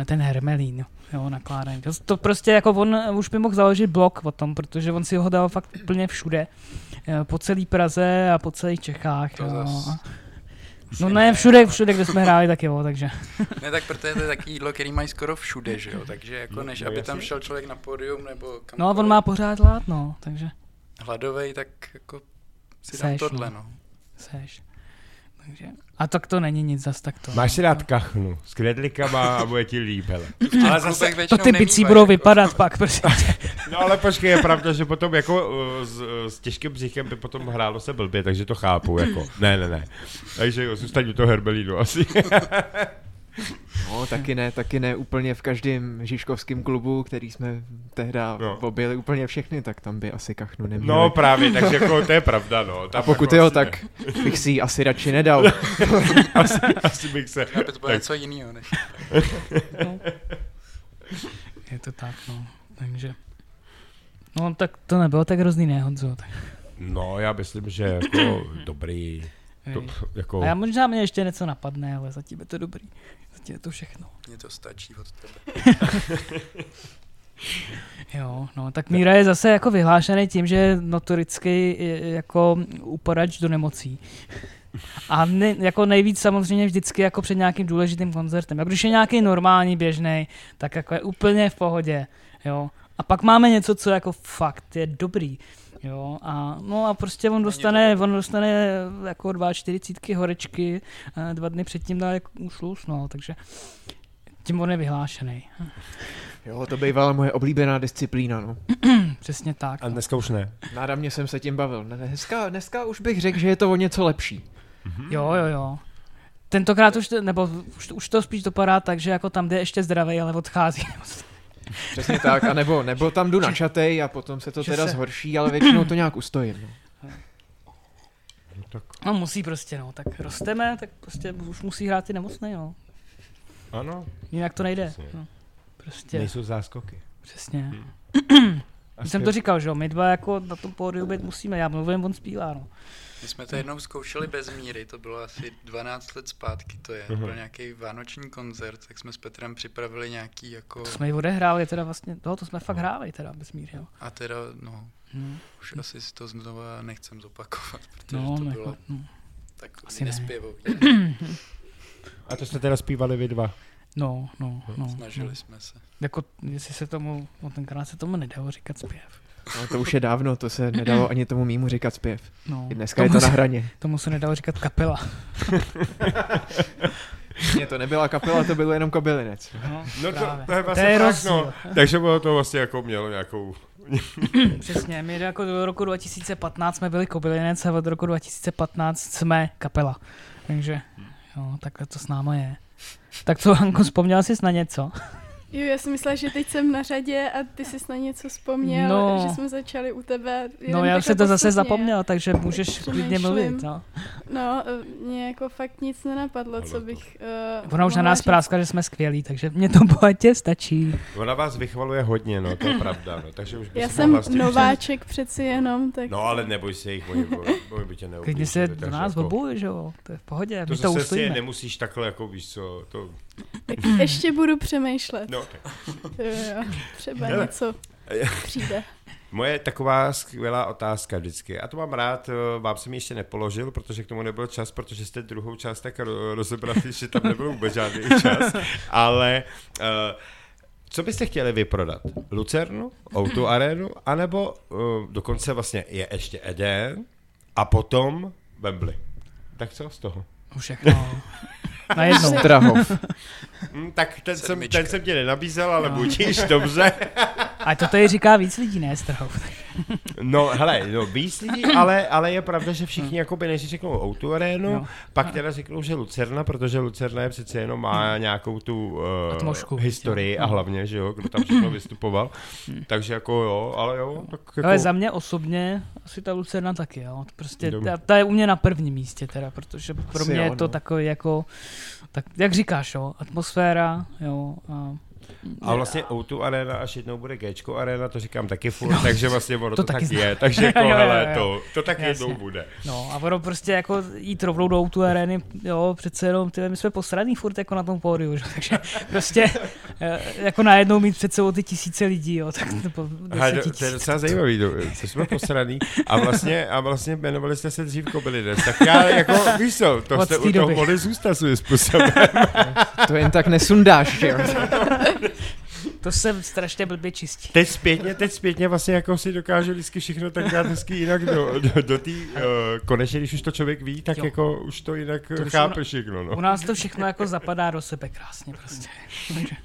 ten hermelín, jo, nakládaný. To, to prostě jako on už by mohl založit blog o tom, protože on si ho dal fakt úplně všude. Po celé Praze a po celých Čechách. To jo. zas No ne, všude, všude, kde jsme hráli, tak jo, takže. Ne, tak protože to je takový jídlo, který mají skoro všude, že jo? Takže jako No, než no, aby tam šel člověk na pódium nebo kam No a on má pořád hlad, no, takže hladovej, tak jako si dám Seš, tohle, no. no. seš. Takže. A tak to není nic zas tak to. Máš si rád kachnu s knedlikama a bude ti líp, hele. Ale zase To ty bicí budou vypadat pak, prostě. No ale počkej, je pravda, že potom jako uh, s, s těžkým břichem by potom hrálo se blbě, takže to chápu, jako. Ne, ne, ne. Takže jo, zůstaň u toho Herbelínu asi. No, taky ne, taky ne úplně v každém žižkovském klubu, který jsme tehda No. objeli úplně všechny, tak tam by asi kachnu neměli. No právě, takže jako to je pravda, no. Tam a pokud jako jo, tak bych si ji asi radši nedal. Ne. Asi, asi bych se... Aby to bylo tak, něco jiného, než Je to tak, no. Takže. No tak to nebylo tak hrozný, ne, Honzo. Tak, no, já myslím, že jako dobrý, to, jako... A já možná mě ještě něco napadne, ale zatím je to dobrý. Zatím je to všechno. mně to stačí od tebe. Jo, no, tak Míra je zase jako vyhlášený tím, že je notorický je jako upadač do nemocí. A ne, jako nejvíc samozřejmě vždycky jako před nějakým důležitým koncertem. A když je nějaký normální, běžný, tak jako je úplně v pohodě. Jo. A pak máme něco, co jako fakt je dobrý. Jo, a, no a prostě on dostane, on dostane jako dva čtyřicítky horečky, a dva dny předtím dá jako šluz, no, takže tím on je vyhlášený. Jo, to bývala moje oblíbená disciplína, no. Přesně tak. A no. dneska už ne. Náramně jsem se tím bavil. Ne, Dneska, dneska už bych řekl, že je to o něco lepší. Jo, jo, jo. Tentokrát už, to, nebo už, už to spíš dopadá tak, že jako tam jde ještě zdravý, ale odchází. Přesně tak, a nebo, nebo tam jdu na čatej a potom se to Že teda se- zhorší, ale většinou to nějak ustojím. No. No, tak, No musí prostě, no. Tak rosteme, tak prostě už musí hrát ty nemocný, no. ano, Jinak to nejde. Přesně. No. Prostě, nejsou záskoky. přesně. Když jsem to říkal, že jo, my dva jako na tom pódiu být musíme, já mluvím, on zpívá, no. My jsme to jednou zkoušeli bez míry, to bylo asi 12 let zpátky, to je. Mhm. Byl nějaký vánoční koncert, tak jsme s Petrem připravili nějaký jako... To jsme ji odehráli, teda vlastně, toho to jsme fakt hráli, teda bez míry, jo. A teda, no, No, už asi si to znova nechcem zopakovat, protože no, to no, bylo jako, no. tak asi ne. nespěvový. A to jste teda zpívali vy dva. no, no, no, Snažili no. jsme se. Jako, jestli se tomu, no tenkrát se tomu nedalo říkat zpěv. No. to už je dávno, to se nedalo ani tomu mýmu říkat zpěv. No, I dneska je to na se, hraně. tomu se nedalo říkat kapela. Ne, to nebyla kapela, to byl jenom kobylinec. No, No to, to je to vlastně je tak, rozdíl. no. Takže bylo to vlastně jako mělo nějakou... Přesně, my jako do roku 2015 jsme byli Kobylinec a od roku 2015 jsme kapela. Takže jo, takhle to s náma je. Tak co, Hanko, vzpomněla jsi na něco? Jo, já jsem myslela, že teď jsem na řadě a ty jsi na něco vzpomněl, No. že jsme začali u tebe. No já už se to zase zapomněla, takže můžeš klidně mluvit. No. No, eh, mě jako fakt nic nenapadlo, co bych uh, Ona už na nás práskla, že jsme skvělí, takže mě to bohatě stačí. Ona vás vychvaluje hodně, no, to je pravda, no, takže už by Já si jsem tím- nováček přeci jenom, tak No ale neboj se jich, oni, oni by tě neublížili. Klidně se do nás jako- že jo, to je v pohodě, To my to zase si je ustojíme. nemusíš takhle, jako víš co, to... ještě budu přemýšlet. No, okay. Jo, jo, třeba Hele. něco přijde. Moje taková skvělá otázka vždycky, a to mám rád, eh, vám jsem ji ještě nepoložil, protože k tomu nebyl čas, protože jste druhou část tak ro- rozebrali, že tam nebyl vůbec žádný čas, ale uh, co byste chtěli vyprodat? Lucernu, Outu Arenu, anebo uh, dokonce vlastně je ještě Eden a potom Wembley. Tak co z toho? Všechno. Najednou. Strahov. Hm, tak ten jsem, ten jsem ti nenabízel, ale budíš, dobře. A to tady říká víc lidí, ne Strhov. No, hele, no, víc lidí, ale, ale je pravda, že všichni jakoby než řeknou Outu Arenu, No. pak teda řeknou, že Lucerna, protože Lucerna je přece jenom má nějakou tu uh, Atmošku, historii a hlavně, že jo, kdo tam všechno vystupoval. Takže jako jo, ale jo, tak jako... Ale za mě osobně asi ta Lucerna taky, jo. Prostě ta, ta, je u mě na prvním místě teda, protože pro Asi mě jo, je to no. takový jako, tak jak říkáš, jo, atmosféra, jo, a A vlastně Outu Arena, až jednou bude Gčko Arena, to říkám taky furt, takže vlastně ono to, To tak taky je, znám. takže jako, Jo, jo, jo, hele, jo. to, to tak Jasně. jednou bude. No a ono prostě jako jít rovnou do tu arény, jo, přece jenom, ty, my jsme posraný furt jako na tom pódiu, že? takže prostě eh, jako najednou mít před sebou ty tisíce lidí, jo, tak nebo to, to je docela zajímavý, to, co jsme posraný. A vlastně, a vlastně jmenovali jste se dřív Kobily dnes. Tak já jako, víš co, to Od jste u toho mohli zůstat svým způsobem. To jen tak nesundáš, že jo? To se strašně blbě čistí. Teď zpětně, teď zpětně vlastně jako si dokážu vždycky všechno tak dát hezky jinak do, do, do té, uh, konečně, když už to člověk ví, tak Jo. jako už to jinak To chápe všechno. No. U nás to všechno jako zapadá do sebe krásně prostě.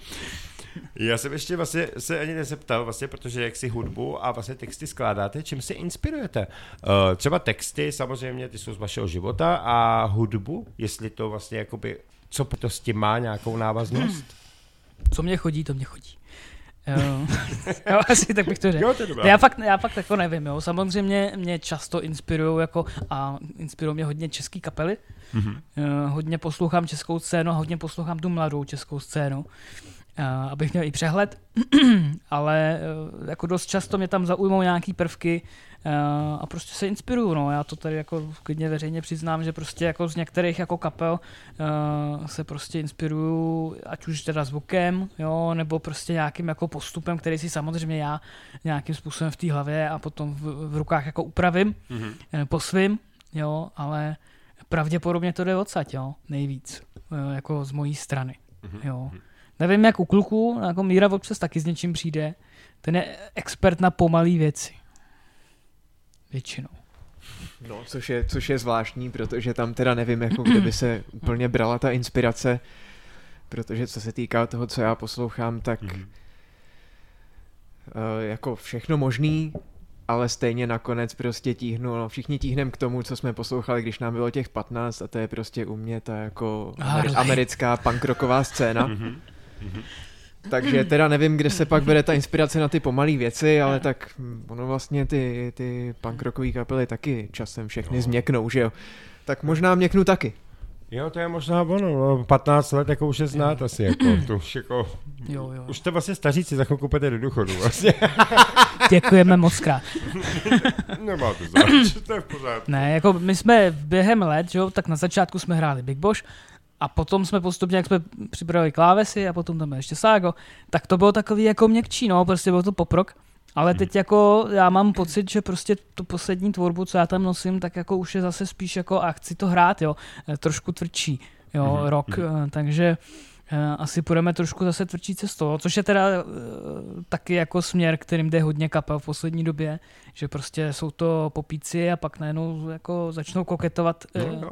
Já jsem ještě vlastně se ani nezeptal, vlastně, protože jak si hudbu a vlastně texty skládáte, čím se inspirujete? Uh, třeba texty, samozřejmě, ty jsou z vašeho života a hudbu, jestli to vlastně jakoby, co to s tím má nějakou návaznost? co mě chodí, to mě chodí. Jo, jo asi tak bych to řekl. Jo, to je dobrá. Já fakt, já fakt jako nevím, jo. Samozřejmě mě často inspirují jako, a inspirují mě hodně český kapely. Mhm. Mm-hmm. hodně poslouchám českou scénu, hodně poslouchám tu mladou českou scénu. Uh, abych měl i přehled, ale uh, jako dost často mě tam zaujmou nějaký prvky a prostě se inspiruju, no. Já to tady jako klidně veřejně přiznám, že prostě jako z některých jako kapel uh, se prostě inspiruju, ať už teda zvukem, jo, nebo prostě nějakým jako postupem, který si samozřejmě já nějakým způsobem v té hlavě a potom v, v rukách jako upravím Mhm. mm-hmm. po svým, jo, ale pravděpodobně to jde odsaď, jo, nejvíc, eh, jako z mojí strany, Mhm. jo. Nevím, jak u kluků, jako Míra občas taky s něčím přijde, ten je expert na pomalý věci. Většinou. No, což je, což je zvláštní, protože tam teda nevím, jako kde by se úplně brala ta inspirace, protože co se týká toho, co já poslouchám, tak Mhm. uh, jako všechno možný, ale stejně nakonec prostě tíhnu, no všichni tíhnem k tomu, co jsme poslouchali, když nám bylo těch 15 a to je prostě u mě ta jako Harley. ameri- americká punkrocková scéna. Mhm. Takže teda nevím, kde se pak bere ta inspirace na ty pomalé věci, ale tak ono vlastně ty, ty punkrockové kapely taky časem všechny změknou, že jo. Tak možná měknu taky. Jo, to je možná ono, no, 15 let, jako už je znát asi, jako, to už jako, Jo, jo. už jste vlastně staříci, za chvilku půjdete do důchodu, vlastně. Děkujeme moc krát. Nemá to zač, to je v pořádku. Ne, jako my jsme během let, že jo, tak na začátku jsme hráli Big Bosch a potom jsme postupně, jak jsme připravili klávesy a potom tam byl ještě Ságo, tak to bylo takový jako měkčí, no, prostě byl to poprok. Ale teď jako já mám pocit, že prostě tu poslední tvorbu, co já tam nosím, tak jako už je zase spíš jako a chci to hrát, jo, eh, trošku tvrdší, jo, Mhm, rock, eh, takže asi půjdeme trošku zase tvrdší cestou, což je teda eh, taky jako směr, kterým jde hodně kapel v poslední době, že prostě jsou to popíci a pak najednou jako začnou koketovat No, eh, no, no.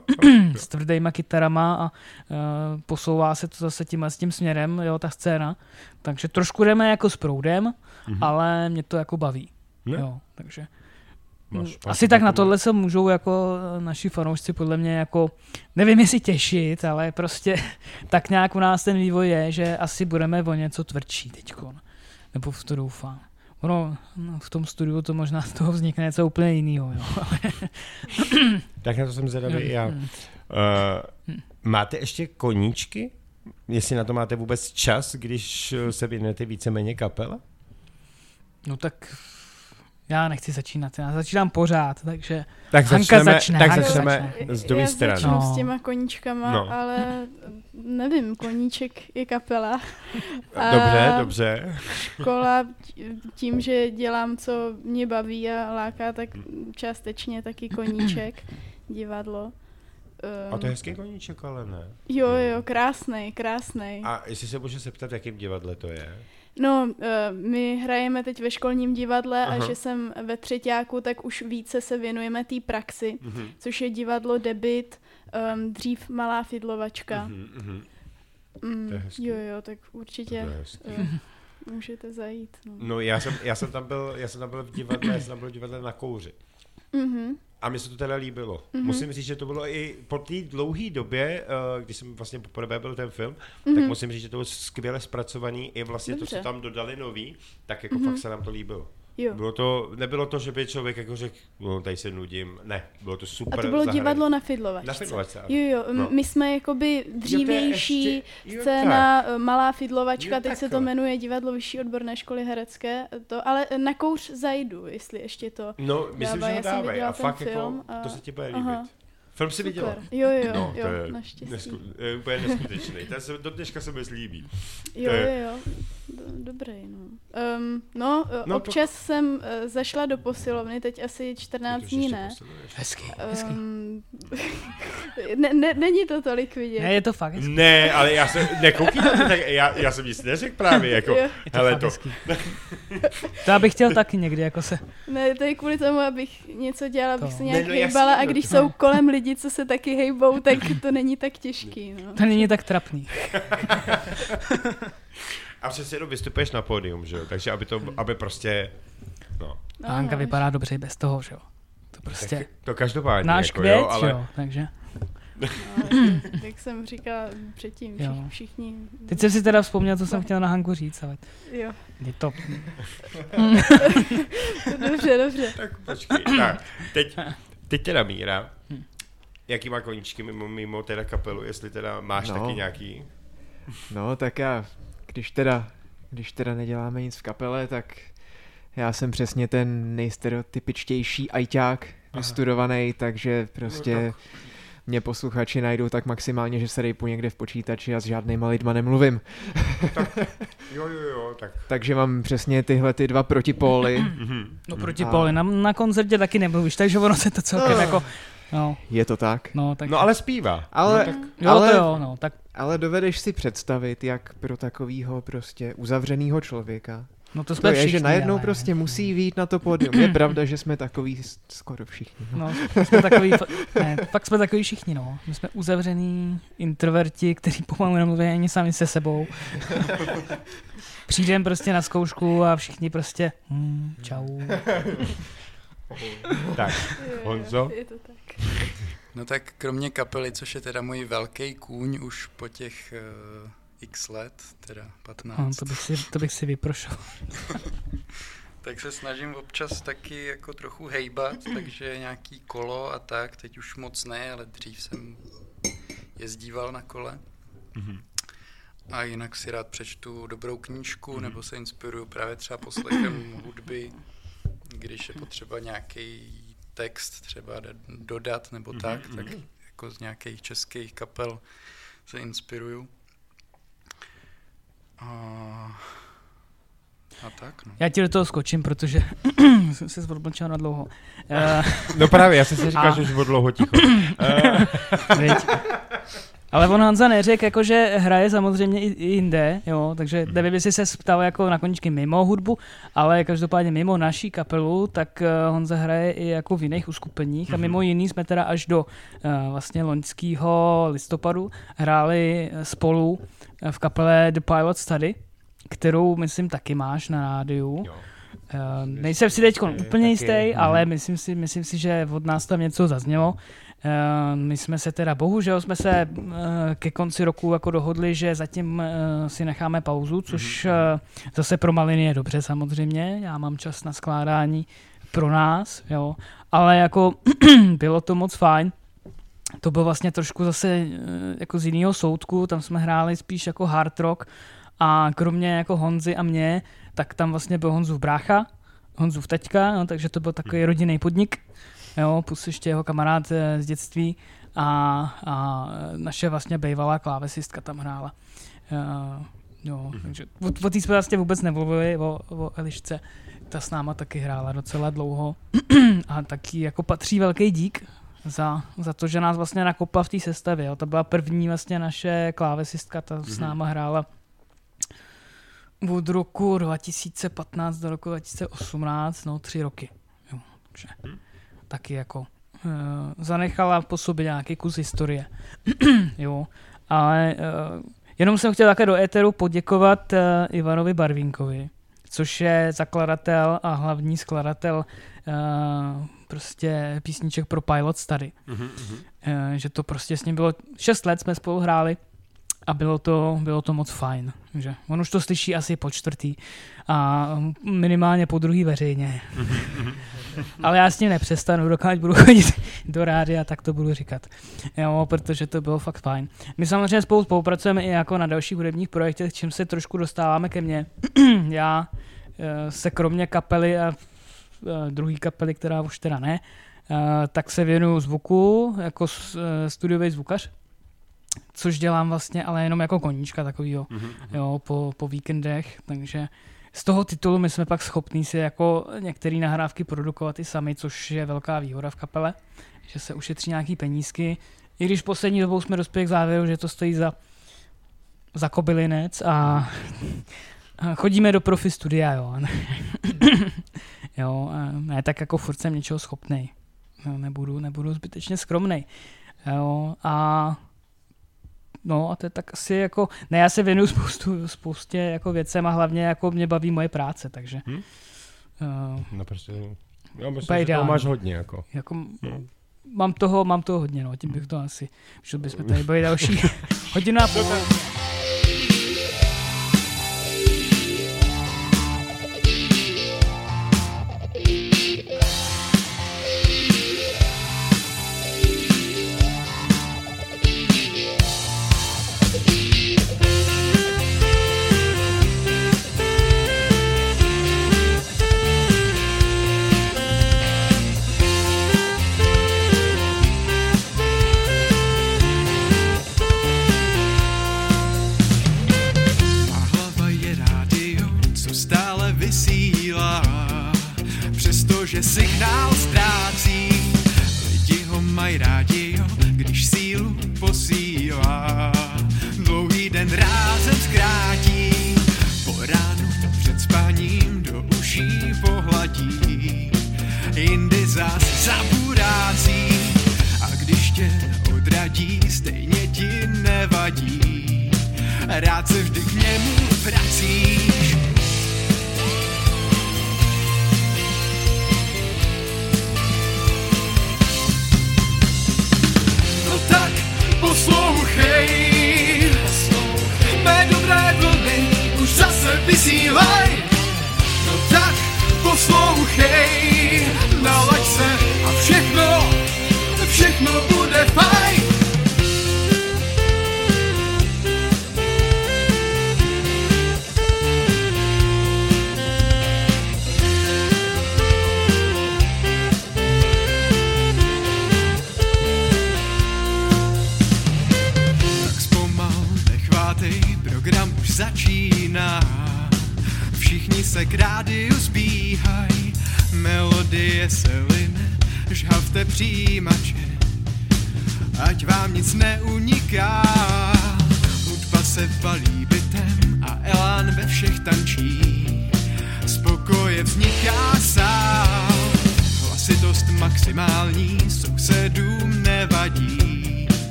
s tvrdýma kytarama a posouvá se to zase tímhle s tím směrem, jo, ta scéna. Takže trošku jdeme jako s proudem, Mhm. ale mě to jako baví. Ne? Jo, takže Máš, máš Asi tak na tohle se můžou jako eh, naši fanoušci podle mě jako, nevím jestli těšit, ale prostě tak nějak u nás ten vývoj je, že asi budeme o něco tvrdší teďkon. Nebo v to doufám. Ono, no, v tom studiu to možná z toho vznikne něco úplně jiného. Jo. Tak na to jsem zvědavý i já. Uh, máte ještě koníčky? Jestli na to máte vůbec čas, když eh, se věnujete víceméně kapele? No tak já nechci začínat, já začínám pořád, takže Tak Hanka začneme, začne, tak Hanka začneme začne. z druhé Já strany. začnu No. s těma koníčkama, No. ale nevím, koníček je kapela. A Dobře, dobře. Škola tím, že dělám, co mě baví a láká, tak částečně taky koníček, divadlo. A to je Um, hezký koníček, ale ne. jo, jo, krásnej, krásnej. A jestli se můžu zeptat, v jakém divadle to je? No, uh, my hrajeme teď ve školním divadle Aha. a že jsem ve třetíku, tak už více se věnujeme té praxi, Mhm. což je divadlo Debit, um, dřív Malá fidlovačka. Mhm, mhm. Mm, To je hezký. jo, jo, tak určitě To je hezký. uh, můžete zajít. No. No já jsem, já jsem tam byl, já jsem tam byl v divadle, já jsem tam byl v divadle na kouři. Mhm. A mně se to teda líbilo. Mm-hmm. Mhm. Musím říct, že to bylo i po té dlouhé době, eh, když jsem vlastně poprvé byl ten film, mm-hmm. Mhm. tak musím říct, že to bylo skvěle zpracovaný i vlastně Dobře. to, co tam dodali nový, tak jako Mhm. fakt se nám to líbilo. Jo. Bylo to, nebylo to, že by člověk jako řekl, no tady se nudím, ne, bylo to super A to bylo zahraný. divadlo na Fidlovačce. Na Fidlovačce, ano. Jo, jo, No. my jsme jakoby dřívější ještě- jo, scéna, eh, malá Fidlovačka, Jo, teď se to jmenuje Divadlo Vyšší odborné školy herecké, to, ale na kouř zajdu, jestli ještě to. No, myslím, Dávaj, že ho jsem dávají a fakt film jako, a- to se ti bude Aha. líbit. Film si viděla? Jo, jo, No, jo, to je, naštěstí. nesku, je úplně neskutečný. Ten se, do dneška se mi líbí. Jo, to je- jo, jo. Do, dobrý, no. Um, no, No, no, občas to... jsem uh, zašla do posilovny, teď asi 14 Ty to dní ne. posiluješ. hezky, hezky. Um, ne, ne. Není to tolik vidět. Ne, je to fakt hezky. Ne, ale já jsem, nekoukej na to, tak já, já jsem nic neřekl právě, jako, Jo. Je to hele to, hezký. To já bych chtěl taky někdy jako se... Ne, to je kvůli tomu, abych něco dělala, abych se Ne, nějak no hejbala a no když to- jsou kolem lidi, co se taky hejbou, tak to není tak těžký, no. To není tak trapný. a přesně jenom vystupuješ na pódium, že jo, takže aby to, aby prostě, no, No, A Hanka no, vypadá dobře i bez toho, že jo. To tak prostě to každopádně, náš jako, květ, jo, ale, jo, takže. no, jak jsem říkala předtím, Jo. všichni, všichni Teď jsem si teda vzpomněl, co jsem chtěl na Hanku říct, ale jo, je to... dobře, dobře. tak počkej, tak, teď, teď teda Míra, jaký má koníčky mimo, mimo teda kapelu, jestli teda máš No. taky nějaký, No, tak já, když teda, když teda neděláme nic v kapele, tak já jsem přesně ten nejstereotypičtější ajťák, vystudovaný, takže prostě No mě posluchači najdou tak maximálně, že se rejpu někde v počítači a s žádnýma lidma nemluvím. jo, jo, jo, tak, Takže mám přesně tyhle ty dva protipóly. No proti A- na, na koncertě taky nemluvíš, takže ono se to celkem No. jako... No, Je to tak. no, tak... no ale zpívá, Ale, no, tak, jo, ale, to jo, no, tak... ale dovedeš si představit, jak pro takového prostě uzavřeného člověka No to to jsme je, všichni, že najednou ale- prostě musí výjít na to pódium. Je pravda, že jsme takový skoro všichni. No. No, jsme takový, ne, fakt jsme takový všichni, no. My jsme uzavřený introverti, kteří pomalu nemluví ani sami se sebou. Přijdem prostě na zkoušku a všichni prostě hmm, čau. tak, Honzo? Je to tak. No tak kromě kapely, což je teda můj velký kůň už po těch uh, x let, teda 15, No, to, bych si, to bych si vyprošel. tak se snažím občas taky jako trochu hejbat, takže nějaký kolo a tak, teď už moc ne, ale dřív jsem jezdíval na kole. A jinak si rád přečtu dobrou knížku, nebo se inspiruju právě třeba poslechem hudby, když je potřeba nějaký text třeba dodat nebo tak, tak jako z nějakých českých kapel se inspiruju. A, a tak, no. Já ti do toho skočím, protože jsem se odmlčel na dlouho. Uh, no právě, já jsem si říkal, A- že už dlouho ticho. Eh. Ale on Honza neřekl, jako, že hraje samozřejmě i, jinde, jo, takže nevím, jestli se ptal jako na koničky mimo hudbu, ale každopádně mimo naší kapelu, tak uh, Honza hraje i jako v jiných uskupeních a mimo jiný jsme teda až do uh, vlastně loňského listopadu hráli eh, spolu eh, v kapele The Pilot Study, kterou myslím taky máš na rádiu. jo. Uh, nejsem si teď úplně jistý, mhm. ale myslím si, myslím si, že od nás tam něco zaznělo. Uh, my jsme se teda, bohužel jsme se uh, ke konci roku jako dohodli, že zatím uh, si necháme pauzu, což uh, zase pro maliny je dobře samozřejmě. Já mám čas na skládání pro nás, jo. Ale jako bylo to moc fajn. To bylo vlastně trošku zase eh, jako z jiného soudku, tam jsme hráli spíš jako hard rock a kromě jako Honzy a mě, tak tam vlastně byl Honzův brácha, Honzův teďka, no, takže to byl takový rodinný podnik, jo, plus ještě jeho kamarád eh, z dětství a, a naše vlastně bývalá klávesistka tam hrála. Uh, jo, takže o, o té jsme vlastně vůbec nemluvili, o, o Elišce. Ta s náma taky hrála docela dlouho a taky jako patří velký dík za, za to, že nás vlastně nakopla v té sestavě. Jo. To byla první vlastně naše klávesistka, ta s náma hrála od roku 2015 do roku 2018, no tři roky. Jo. Takže taky jako uh, zanechala po sobě nějaký kus historie. jo. Ale uh, jenom jsem chtěl také do éteru poděkovat uh, Ivanovi Barvínkovi, což je zakladatel a hlavní skladatel uh, prostě písniček pro Pilot Study. Mhm, Eh, že to prostě s ním bylo, 6 let jsme spolu hráli a bylo to, bylo to moc fajn. Že on už to slyší asi po čtvrtý a minimálně po druhý veřejně. Ale já s tím nepřestanu, dokud budu chodit do rádia, tak to budu říkat. Jo, protože to bylo fakt fajn. My samozřejmě spolu spolupracujeme i jako na dalších hudebních projektech, čím se trošku dostáváme ke mně. já eh, se kromě kapely a eh, druhý kapely, která už teda ne, eh, tak se věnuju zvuku jako studiový zvukař, což dělám vlastně ale jenom jako koníčka takovýho, jo, po, po víkendech, takže z toho titulu my jsme pak schopní si jako některé nahrávky produkovat i sami, což je velká výhoda v kapele, že se ušetří nějaký penízky, i když poslední dobou jsme dospěli k závěru, že to stojí za, za kobylinec a a chodíme do profi studia, jo. jo, ne tak jako furt jsem něčeho schopnej. No, nebudu, nebudu zbytečně skromnej. Jo, a No a to je tak asi jako, ne já se věnuju spoustu, spoustě jako věcem a hlavně jako mě baví moje práce, takže Hm? uh, No prostě, já myslím, že toho máš hodně, jako. jako No. mám toho, mám toho hodně, no, tím bych to asi, že bychom tady byli další hodinu a půl.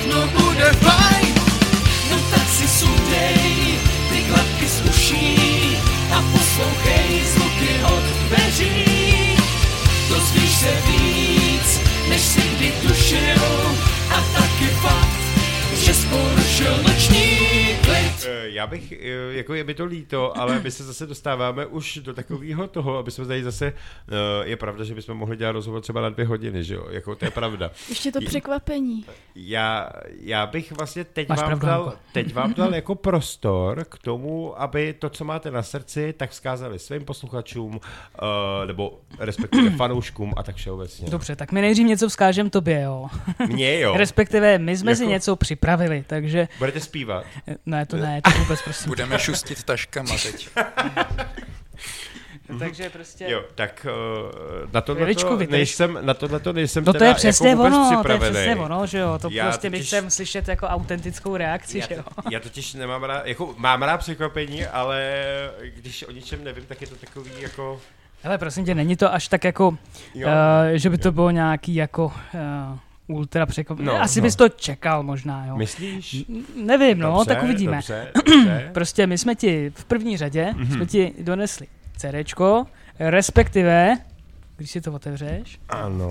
Všechno bude fajn. No tak si sundej ty klapky z uší a poslouchej zvuky od dveří. Dozvíš se víc, Já bych, eh, jako je mi to líto, ale my se zase dostáváme už do takového toho, aby jsme tady zase, eh, je pravda, že bychom mohli dělat rozhovor třeba na dvě hodiny, že jo, jako to je pravda. Ještě to překvapení. Já, já bych vlastně teď Máš vám, pravdu, dal, teď vám dal jako prostor k tomu, aby to, co máte na srdci, tak vzkázali svým posluchačům, uh, nebo respektive fanouškům a tak všeobecně. Dobře, tak my nejdřív něco vzkážem tobě, jo. Mně jo. Respektive my jsme si Jako- něco připravili, takže... Budete zpívat. Ne, to ne, to vůbec prosím. Budeme šustit taškama teď. Takže prostě... Jo, tak uh, na tohle vydrž. nejsem, na tohle nejsem No to teda je přesně jako vůbec ono, to je připravený. přesně ono, že jo, to Já prostě bych totiž- chcem slyšet jako autentickou reakci, Já, že jo. já totiž nemám rád, jako mám rád překvapení, ale když o ničem nevím, tak je to takový jako... Hele, prosím tě, není to až tak jako, Jo, uh, že by to bylo nějaký jako uh, ultra překvapení. No, Asi no. bys to čekal možná, jo. Myslíš? N- Nevím, no, Dobře, tak uvidíme. Dobře, dobře. Prostě my jsme ti v první řadě, Mhm. jsme ti donesli CDčko, respektive, když si to otevřeš, Ano,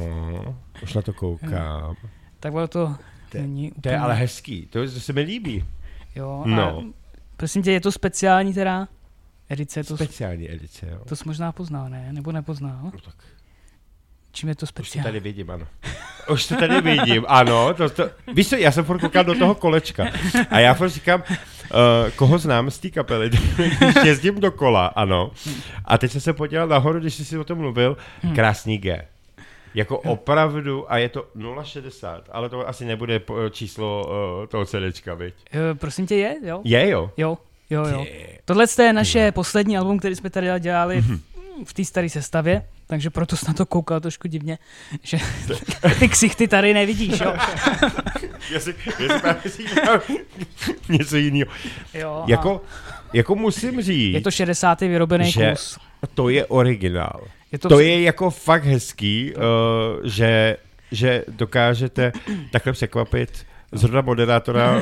už na to koukám. tak bylo to To není To úplně, je ale hezký, to, to se mi líbí. jo, No. a prosím tě, je to speciální teda edice, to, Speciální edice, jo. to jsi možná poznal, ne? Nebo nepoznal? No tak Čím je to už to speciální? tady vidím, ano. Už to tady vidím, ano. To, to, víš co, já jsem furt koukal do toho kolečka a já furt říkám, uh, koho znám z té kapely, když jezdím dokola, ano. A teď jsem se podíval nahoru, když jsi si o tom mluvil, Hmm. krásný G. Jako opravdu, a je to 0,60, ale to asi nebude po- číslo uh, toho CDčka, viď? Jo, prosím tě, je, jo? Je, jo. Jo, jo, jo. Tohle je naše poslední album, který jsme tady dělali Mhm. v, v té staré sestavě, takže proto jsi na to koukal trošku divně, že ty ksichty tady nevidíš, jo? Právě si něco jiného. jo Jako, jako musím říct, je to 60. vyrobený že- kus. to je originál. Je to, To je jako fakt hezký, uh, že, že dokážete takhle překvapit zrovna moderátora uh,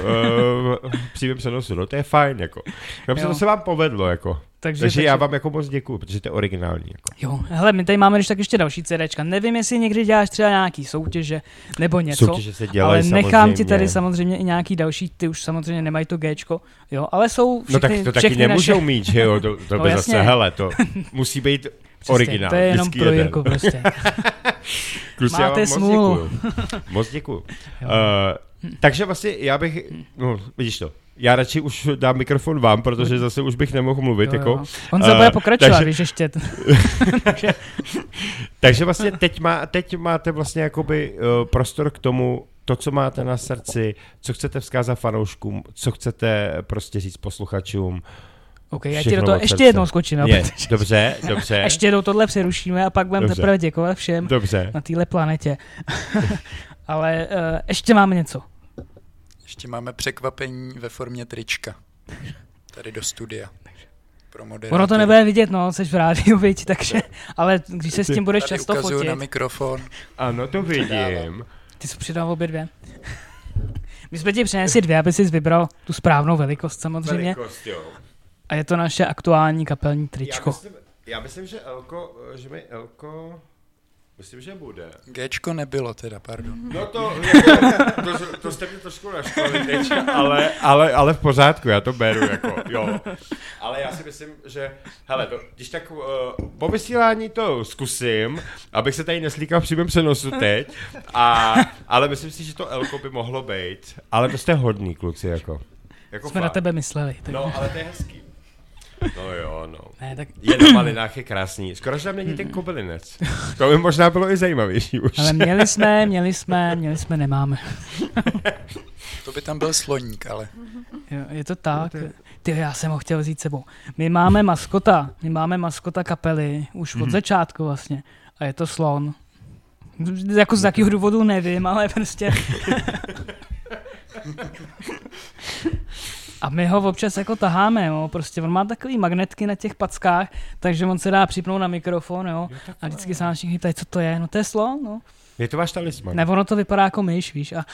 v přímém přenosu. No to je fajn, jako. Jo. to se vám povedlo, jako. Takže, Takže já vám jako moc děkuju, protože to je originální. Jako. Jo, hele, my tady máme když tak ještě další CDčka. Nevím, jestli někdy děláš třeba nějaký soutěže nebo něco. Soutěže se dělají ale nechám ti samozřejmě. tady samozřejmě i nějaký další, ty už samozřejmě nemají to Gčko, jo, ale jsou všechny, No tak to taky nemůžou naše... mít, že jo, to, to No by jasně. zase, hele, to musí být Přesně, originál. To je jenom pro. Jirku prostě. Kluci, já Máte vám smůlu. Moc děkuju. moc děkuju. Uh, takže vlastně já bych, no vidíš to, já radši už dám mikrofon vám, protože zase už bych nemohl mluvit. Jo, jako. jo. On se Eh, bude pokračovat, takže- víš ještě. Takže vlastně teď, má, teď máte vlastně jakoby uh, prostor k tomu, to, co máte na srdci, co chcete vzkázat fanouškům, co chcete prostě říct posluchačům. OK, já ti do toho ještě jednou skočím. Je, protože- dobře, dobře, Ještě jednou tohle přerušíme a pak budeme teprve děkovat všem dobře. na téhle planetě. Ale uh, ještě máme něco. Ještě máme překvapení ve formě trička. Tady do studia. Pro. Ono to nebude vidět, no, jsi v rádiu, viď, takže, ale když se s tím budeš Tady často ukazuju na fotit, mikrofon. Ano, to vidím. ty jsi přidal obě dvě. My jsme ti přinesli dvě, aby jsi vybral tu správnou velikost samozřejmě. Velikost, jo. A je to naše aktuální kapelní Já tričko. myslím, já myslím, že Elko, že mi Elko Myslím, že bude. Gčko nebylo teda, pardon. No to, to, to, to jste mě trošku naštvali teď, ale, ale, ale v pořádku, já to beru, jako, jo. Ale já si myslím, že, hele, to, když tak uh, po vysílání to zkusím, abych se tady neslíkal v přímém přenosu teď, a, ale myslím si, že to Elko by mohlo být, ale to jste hodný kluci, jako. jako Jsme na tebe mysleli. Tak... No, ale to je hezký. No jo, no. Ne, tak, Je na malinách je krásný. Skoro, že tam není ten kobylinec. To by možná bylo i zajímavější už. ale měli jsme, měli jsme, měli jsme, nemáme. To by tam byl sloník, ale Jo, je to tak. Ty, já jsem ho chtěl vzít sebou. My máme maskota, my máme maskota kapely už od Mhm. začátku vlastně. A je to slon. Jako z jakého důvodu nevím, ale prostě... A my ho občas jako taháme, jo. prostě on má takový magnetky na těch packách, takže on se dá připnout na mikrofon, jo, a vždycky se nás všichni ptají, co to je, no to je slon, no. Je to váš talisman? Ne, ono to vypadá jako myš, víš, a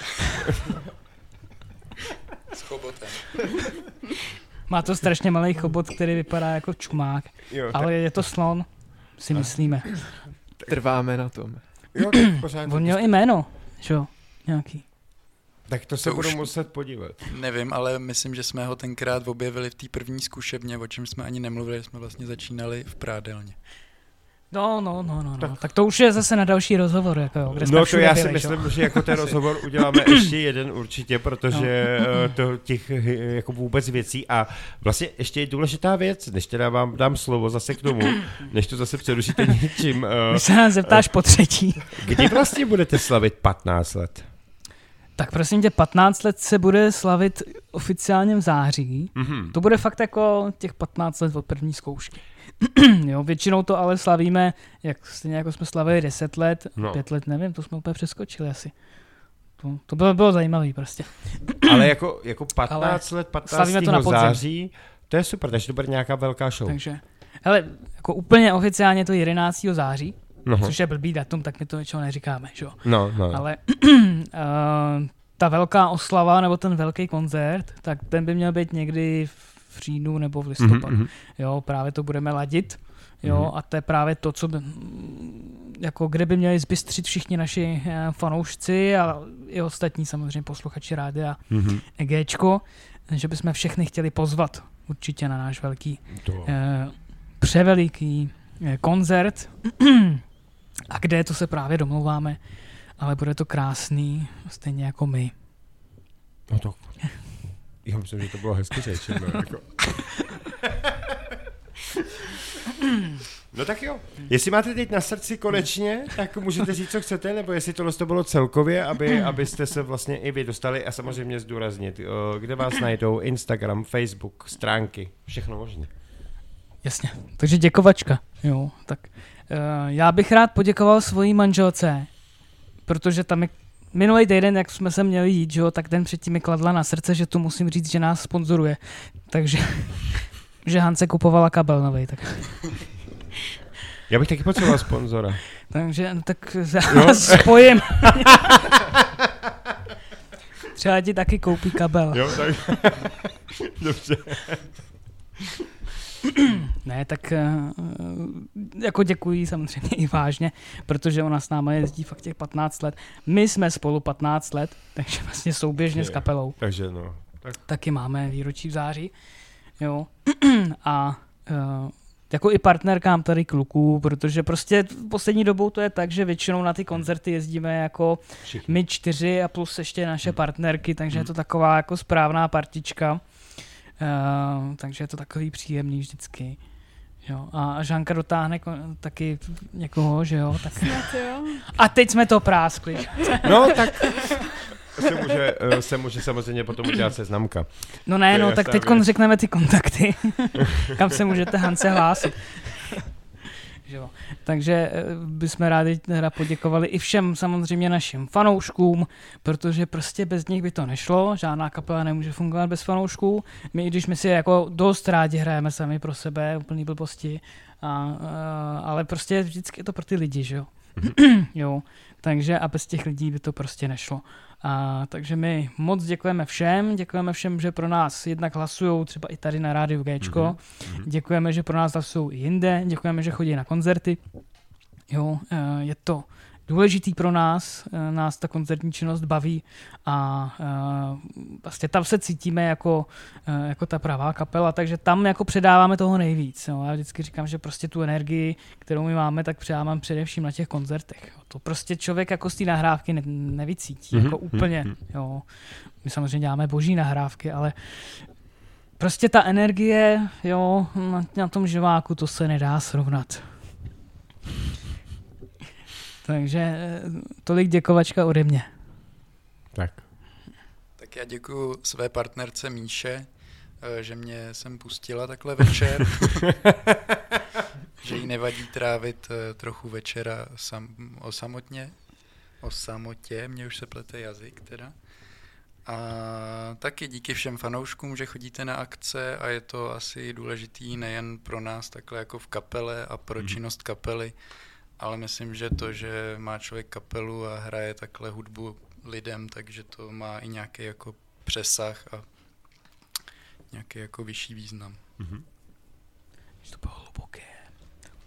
s chobotem. má to strašně malý chobot, který vypadá jako čumák, Jo, tak, ale je to slon, si myslíme. Trváme na tom. jo, tak v pořádku. On měl i jméno, že jo, nějaký. Tak to se To budu už- muset podívat. Nevím, ale myslím, že jsme ho tenkrát objevili v té první zkušebně, o čem jsme ani nemluvili, jsme vlastně začínali v prádelně. No, no, no, no, no. Tak- to už je zase na další rozhovor, jako jo, kde jsme No to já si myslím, že jako ten rozhovor uděláme ještě jeden určitě, protože no. to těch eh, jako vůbec věcí a vlastně ještě je důležitá věc, než teda vám dám slovo zase k tomu, než to zase přerušíte něčím. eh, Když se nás zeptáš po třetí. Kdy vlastně budete slavit 15 let? Tak prosím tě, 15 let se bude slavit oficiálně v září. Mhm. To bude fakt jako těch 15 let od první zkoušky. jo, většinou to ale slavíme, jak stejně jako jsme slavili 10 let, No. no. 5 let, nevím, to jsme úplně přeskočili asi. To, to bylo, bylo zajímavé prostě. Ale jako, jako 15 let, 15. slavíme to na podzim. září, to je super, takže to bude nějaká velká show. Takže, hele, jako úplně oficiálně to 11. září, No, což je blbý datum, tak my to většinou neříkáme, že jo. no, no. Ale uh, ta velká oslava nebo ten velký koncert, tak ten by měl být někdy v říjnu nebo v listopadu. Mhm, mhm. Jo, právě to budeme ladit. Jo, Mhm. a to je právě to, co by, mm, jako kde by měli zbystřit všichni naši eh, fanoušci a i ostatní samozřejmě posluchači rádia Mhm. EGčko, že bychom všechny chtěli pozvat určitě na náš velký To. eh, převeliký eh, koncert a kde to se právě domlouváme, ale bude to krásný, stejně jako my. No to... Já myslím, že to bylo hezky řečeno. Jako. No tak jo. Jestli máte teď na srdci konečně, tak můžete říct, co chcete, nebo jestli tohle to bylo celkově, aby, abyste se vlastně i vy dostali a samozřejmě zdůraznit, o, kde vás najdou, Instagram, Facebook, stránky, všechno možné. Jasně, takže děkovačka. Jo, tak já bych rád poděkoval svojí manželce, protože tam je minulý týden, jak jsme se měli jít, že jo, tak den předtím mi kladla na srdce, že tu musím říct, že nás sponzoruje. Takže, že Hance kupovala kabel nový, tak, Já bych taky potřeboval sponzora. takže no, tak Jo. spojím. Třeba ti taky koupí kabel. Jo, tak... Dobře. Ne, tak eh, jako děkuji samozřejmě i vážně, protože ona s náma jezdí fakt těch 15 let. My jsme spolu 15 let, takže vlastně souběžně s Je. kapelou. Takže no. Tak Taky máme výročí v září. Jo. A uh, jako i partnerkám tady kluků, protože prostě v poslední dobou to je tak, že většinou na ty koncerty jezdíme jako všichni. my čtyři a plus ještě naše partnerky, takže je to taková jako správná partička. Uh, takže je to takový příjemný vždycky. Jo. A Žánka dotáhne taky někoho, že jo. Tak... Snad jo. A teď jsme to práskli. No, tak se může, eh, se může samozřejmě potom udělat seznamka. No ne, no, tak teď řekneme ty kontakty, kam se můžete Hance hlásit. Že jo. Takže eh, bychom rádi teda poděkovali i všem samozřejmě našim fanouškům, protože prostě bez nich by to nešlo, žádná kapela nemůže fungovat bez fanoušků. My, i když my si jako dost rádi hrajeme sami pro sebe, úplný blbosti, a, a, ale prostě vždycky je to pro ty lidi, že jo. jo. Takže a bez těch lidí by to prostě nešlo. A, takže my moc děkujeme všem, děkujeme všem, že pro nás jednak hlasují třeba i tady na rádiu Gčko, Mhm. děkujeme, že pro nás hlasují i jinde, děkujeme, že chodí na koncerty. Jo, eh, je to důležitý pro nás, eh, nás ta koncertní činnost baví a eh, vlastně tam se cítíme jako, eh, jako ta pravá kapela, takže tam jako předáváme toho nejvíc. Jo. Já vždycky říkám, že prostě tu energii, kterou my máme, tak předávám především na těch koncertech. Jo. To prostě člověk jako z té nahrávky ne, nevycítí, Mhm, jako mhm, úplně. mhm. Jo. My samozřejmě děláme boží nahrávky, ale prostě ta energie jo, na, na tom živáku, to se nedá srovnat. Takže eh, tolik děkovačka ode mě. Tak. Tak já děkuji své partnerce Míše, eh, že mě sem pustila takhle večer. že jí nevadí trávit eh, trochu večera sam, o samotně. O samotě, mě už se plete jazyk teda. A taky díky všem fanouškům, že chodíte na akce a je to asi důležitý nejen pro nás takhle jako v kapele a pro Mhm. činnost kapely, ale myslím, že to, že má člověk kapelu a hraje takhle hudbu lidem, takže to má i nějaký jako přesah a nějaký jako vyšší význam. Mhm. To bylo hluboké.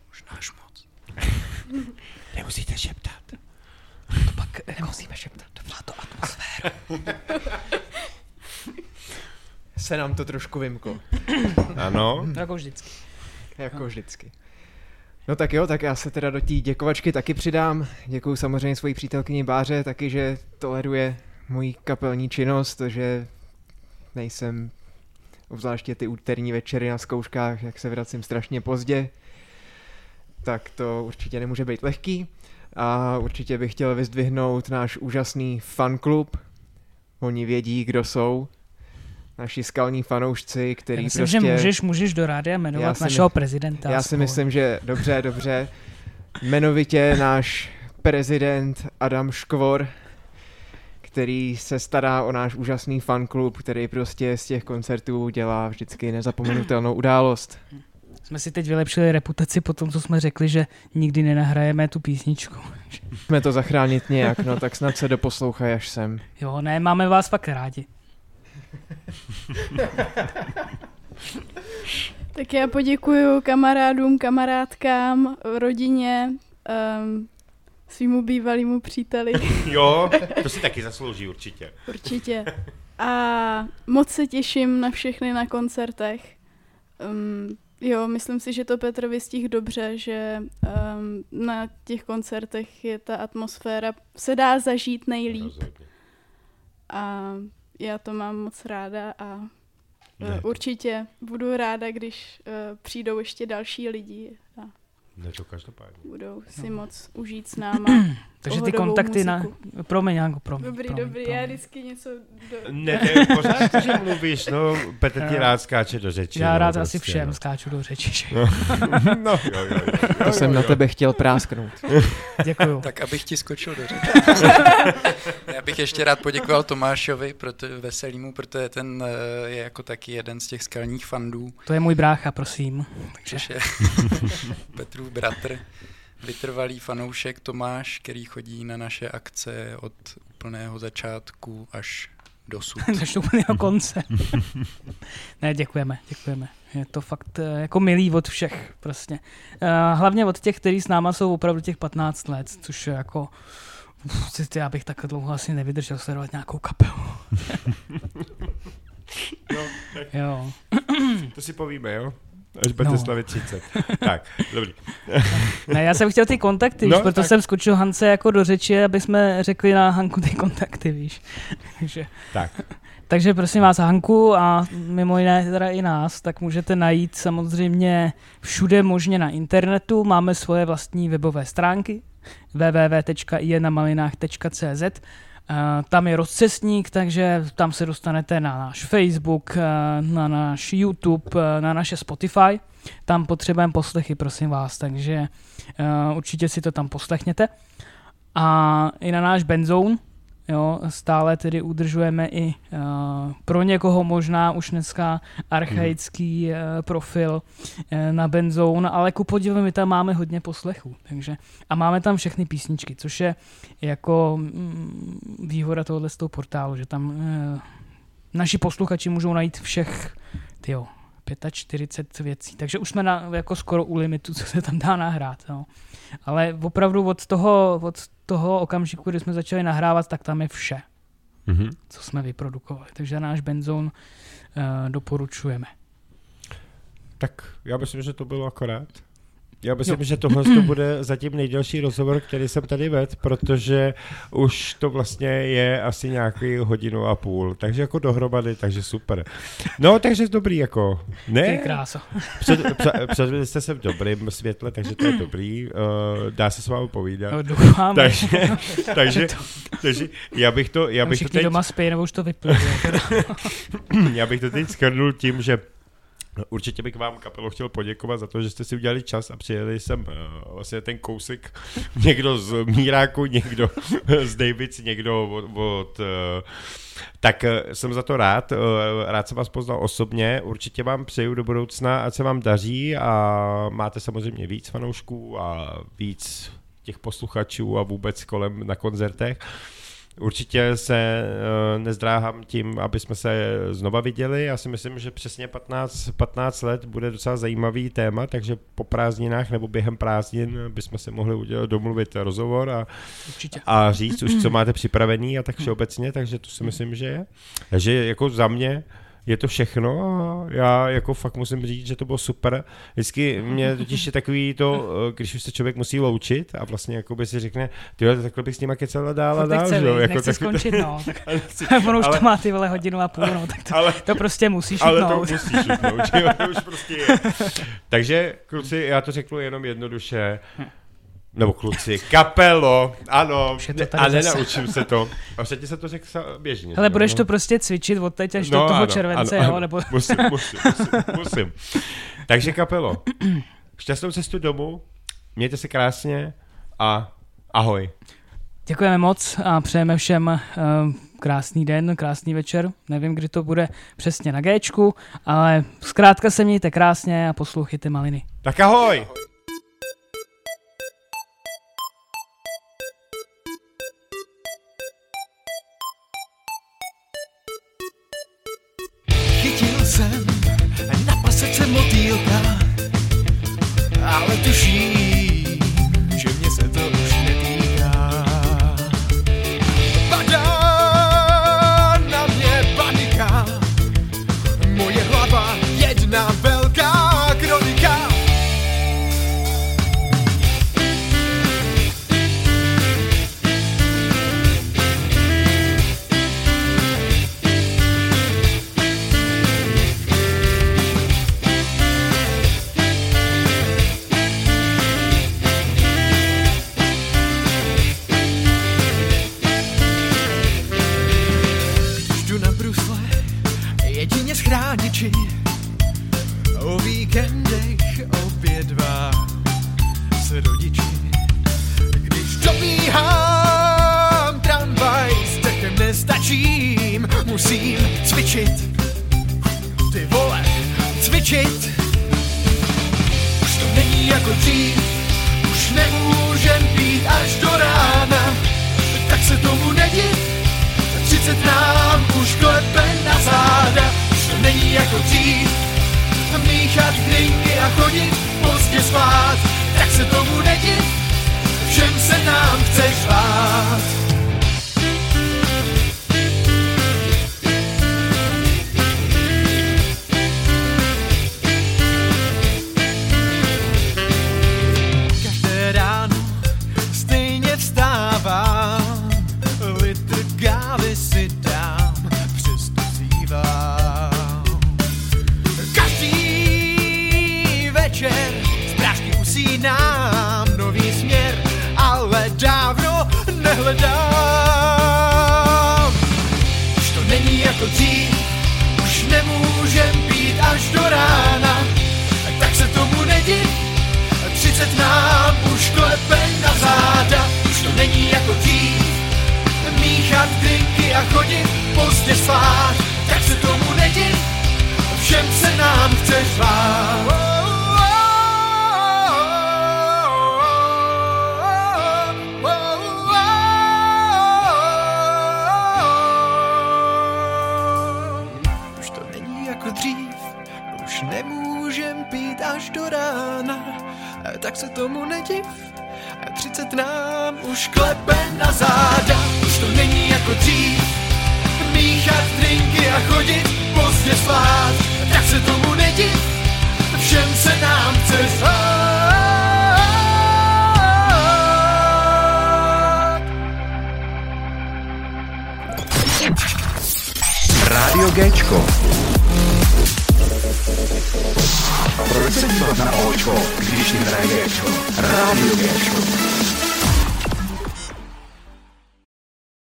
Možná až moc. Nemusíte šeptat. To pak nemusíme šeptat. To byla to atmosféra. Se nám to trošku vymklo, Ano. Jako vždycky. jako vždycky. No tak jo, tak já se teda do té děkovačky taky přidám. Děkuji samozřejmě svojí přítelkyni Báře taky, že toleruje moji kapelní činnost, že nejsem obzvláště ty úterní večery na zkouškách, jak se vracím strašně pozdě, tak to určitě nemůže být lehký. A určitě bych chtěl vyzdvihnout náš úžasný fanklub. Oni vědí, kdo jsou. Naši skalní fanoušci, Já který myslím, prostě... že můžeš, můžeš do rádia Já jmenovat našeho my- prezidenta. Já si aspoň. myslím, že dobře, dobře. Jmenovitě náš prezident Adam Škvor, který se stará o náš úžasný fanklub, který prostě z těch koncertů dělá vždycky nezapomenutelnou událost. Jsme si teď vylepšili reputaci po tom, co jsme řekli, že nikdy nenahrajeme tu písničku. Jsme to zachránit nějak, no tak snad se doposlouchají až sem. Jo, ne, máme vás fakt rádi. Tak já poděkuju kamarádům, kamarádkám, rodině, um, svýmu bývalému příteli, Jo, to si taky zaslouží určitě. určitě. A moc se těším na všechny na koncertech. Um, jo, myslím si, že to Petr vystihl dobře, že um, na těch koncertech je ta atmosféra, se dá zažít nejlíp. Rozhodně. A já to mám moc ráda a Ne. ne. určitě budu ráda, když uh, přijdou ještě další lidi a Ne, to každopádně. budou si no. moc užít s náma. Takže ty kontakty na... muziku. Promiň, Janko, promiň. Dobrý, promiň, dobrý, promiň. já vždycky něco do... Ne, to je pořád, že mluvíš, no, Petr ti rád skáče do řeči. Já no, rád prostě, asi všem no. skáču do řeči. že? No, jo, jo, jo, jo, To jsem jo, na jo. tebe chtěl prásknout. Děkuju. Tak abych ti skočil do řeči. Já bych ještě rád poděkoval Tomášovi, proto, veselýmu, protože ten eh, je jako taky jeden z těch skalních fandů, To je můj brácha, prosím. Takže je Petrův bratr, vytrvalý fanoušek Tomáš, který chodí na naše akce od úplného začátku až dosud. až do úplného konce. ne, děkujeme, děkujeme. Je to fakt eh, jako milý od všech prostě. Eh, Hlavně od těch, kteří s náma jsou opravdu těch 15 let, což je jako já bych tak dlouho asi nevydržel sledovat nějakou kapelu. jo. To si povíme, jo? Až budete No. slavit 30. tak, dobrý. Ne, já jsem chtěl ty kontakty, No, víš, proto tak. jsem skočil Hance jako do řeči, aby jsme řekli na Hanku ty kontakty, víš. Takže, Tak, takže prosím vás Hanku a mimo jiné teda i nás, tak můžete najít samozřejmě všude možně na internetu. Máme svoje vlastní webové stránky www.ienamalinách.cz Eh, Tam je rozcestník, takže tam se dostanete na náš Facebook, eh, na náš YouTube, eh, na naše Spotify. Tam potřebujeme poslechy, prosím vás, takže eh, určitě si to tam poslechněte. A i na náš Benzone, jo, stále tedy udržujeme i uh, pro někoho možná už dneska archaický uh, profil uh, na Benzone, ale ku podivu my tam máme hodně poslechů, takže a máme tam všechny písničky, což je jako mm, výhoda tohohle z toho portálu, že tam uh, naši posluchači můžou najít všech tyjo, 45 věcí, takže už jsme na, jako skoro u limitu, co se tam dá nahrát. No. Ale opravdu od toho, od toho okamžiku, kdy jsme začali nahrávat, tak tam je vše, Mhm. co jsme vyprodukovali. Takže náš benzón uh, doporučujeme. Tak já myslím, že to bylo akorát. Já myslím, jo. že tohle to bude zatím nejdelší rozhovor, který jsem tady vedl, protože už to vlastně je asi nějaký hodinu a půl, takže jako dohromady, takže super. No, takže dobrý jako, ne? kráso. Před, před, předvedli jste se v dobrém světle, takže to je dobrý, uh, dá se s vámi povídat. No, doufám. Takže, takže, takže já bych to, já bych to teď, doma spí, nebo už to vypluje. já bych to teď skrnul tím, že Určitě bych vám, kapelo, chtěl poděkovat za to, že jste si udělali čas a přijeli jsem uh, vlastně ten kousek, někdo z Míráku, někdo z Davids, někdo od, od uh, tak uh, jsem za to rád, rád jsem vás poznal osobně, určitě vám přeju do budoucna, ať se vám daří a máte samozřejmě víc fanoušků a víc těch posluchačů a vůbec kolem na koncertech. Určitě se uh, nezdráhám tím, aby jsme se znova viděli. Já si myslím, že přesně 15, 15 let bude docela zajímavý téma, takže po prázdninách nebo během prázdnin bychom se mohli udělat, domluvit rozhovor a, Určitě. a říct už, co máte připravený a tak všeobecně, takže to si myslím, že je. Takže jako za mě je to všechno a já jako fakt musím říct, že to bylo super. Vždycky mě totiž je takový to, eh, když už se člověk musí loučit a vlastně jako by si řekne, tyhle, takhle bych s nima kecela dál a dál, že jo, jako tak- skončit, no. Tak, ale ono už ale- to má ty vole hodinu a půl, no, tak to, ale, to prostě musíš ale to šutnout. musíš šutnout, že jo, to už prostě je. Takže kluci, já to řeknu jenom jednoduše, nebo kluci, kapelo, ano, a nenaučím se to. A předtím se to řekl běžně. Jo, budeš no. to prostě cvičit od teď až do toho ano, července, ano, jo, nebo... Musím, musím, musím, musím. Takže kapelo, šťastnou cestu domů, mějte se krásně a ahoj. Děkujeme moc a přejeme všem uh, krásný den, krásný večer. Nevím, kdy to bude přesně na Géčku, ale zkrátka se mějte krásně a poslouchejte maliny. Tak ahoj! Chytil jsem na pasece motýlka, ale tuším,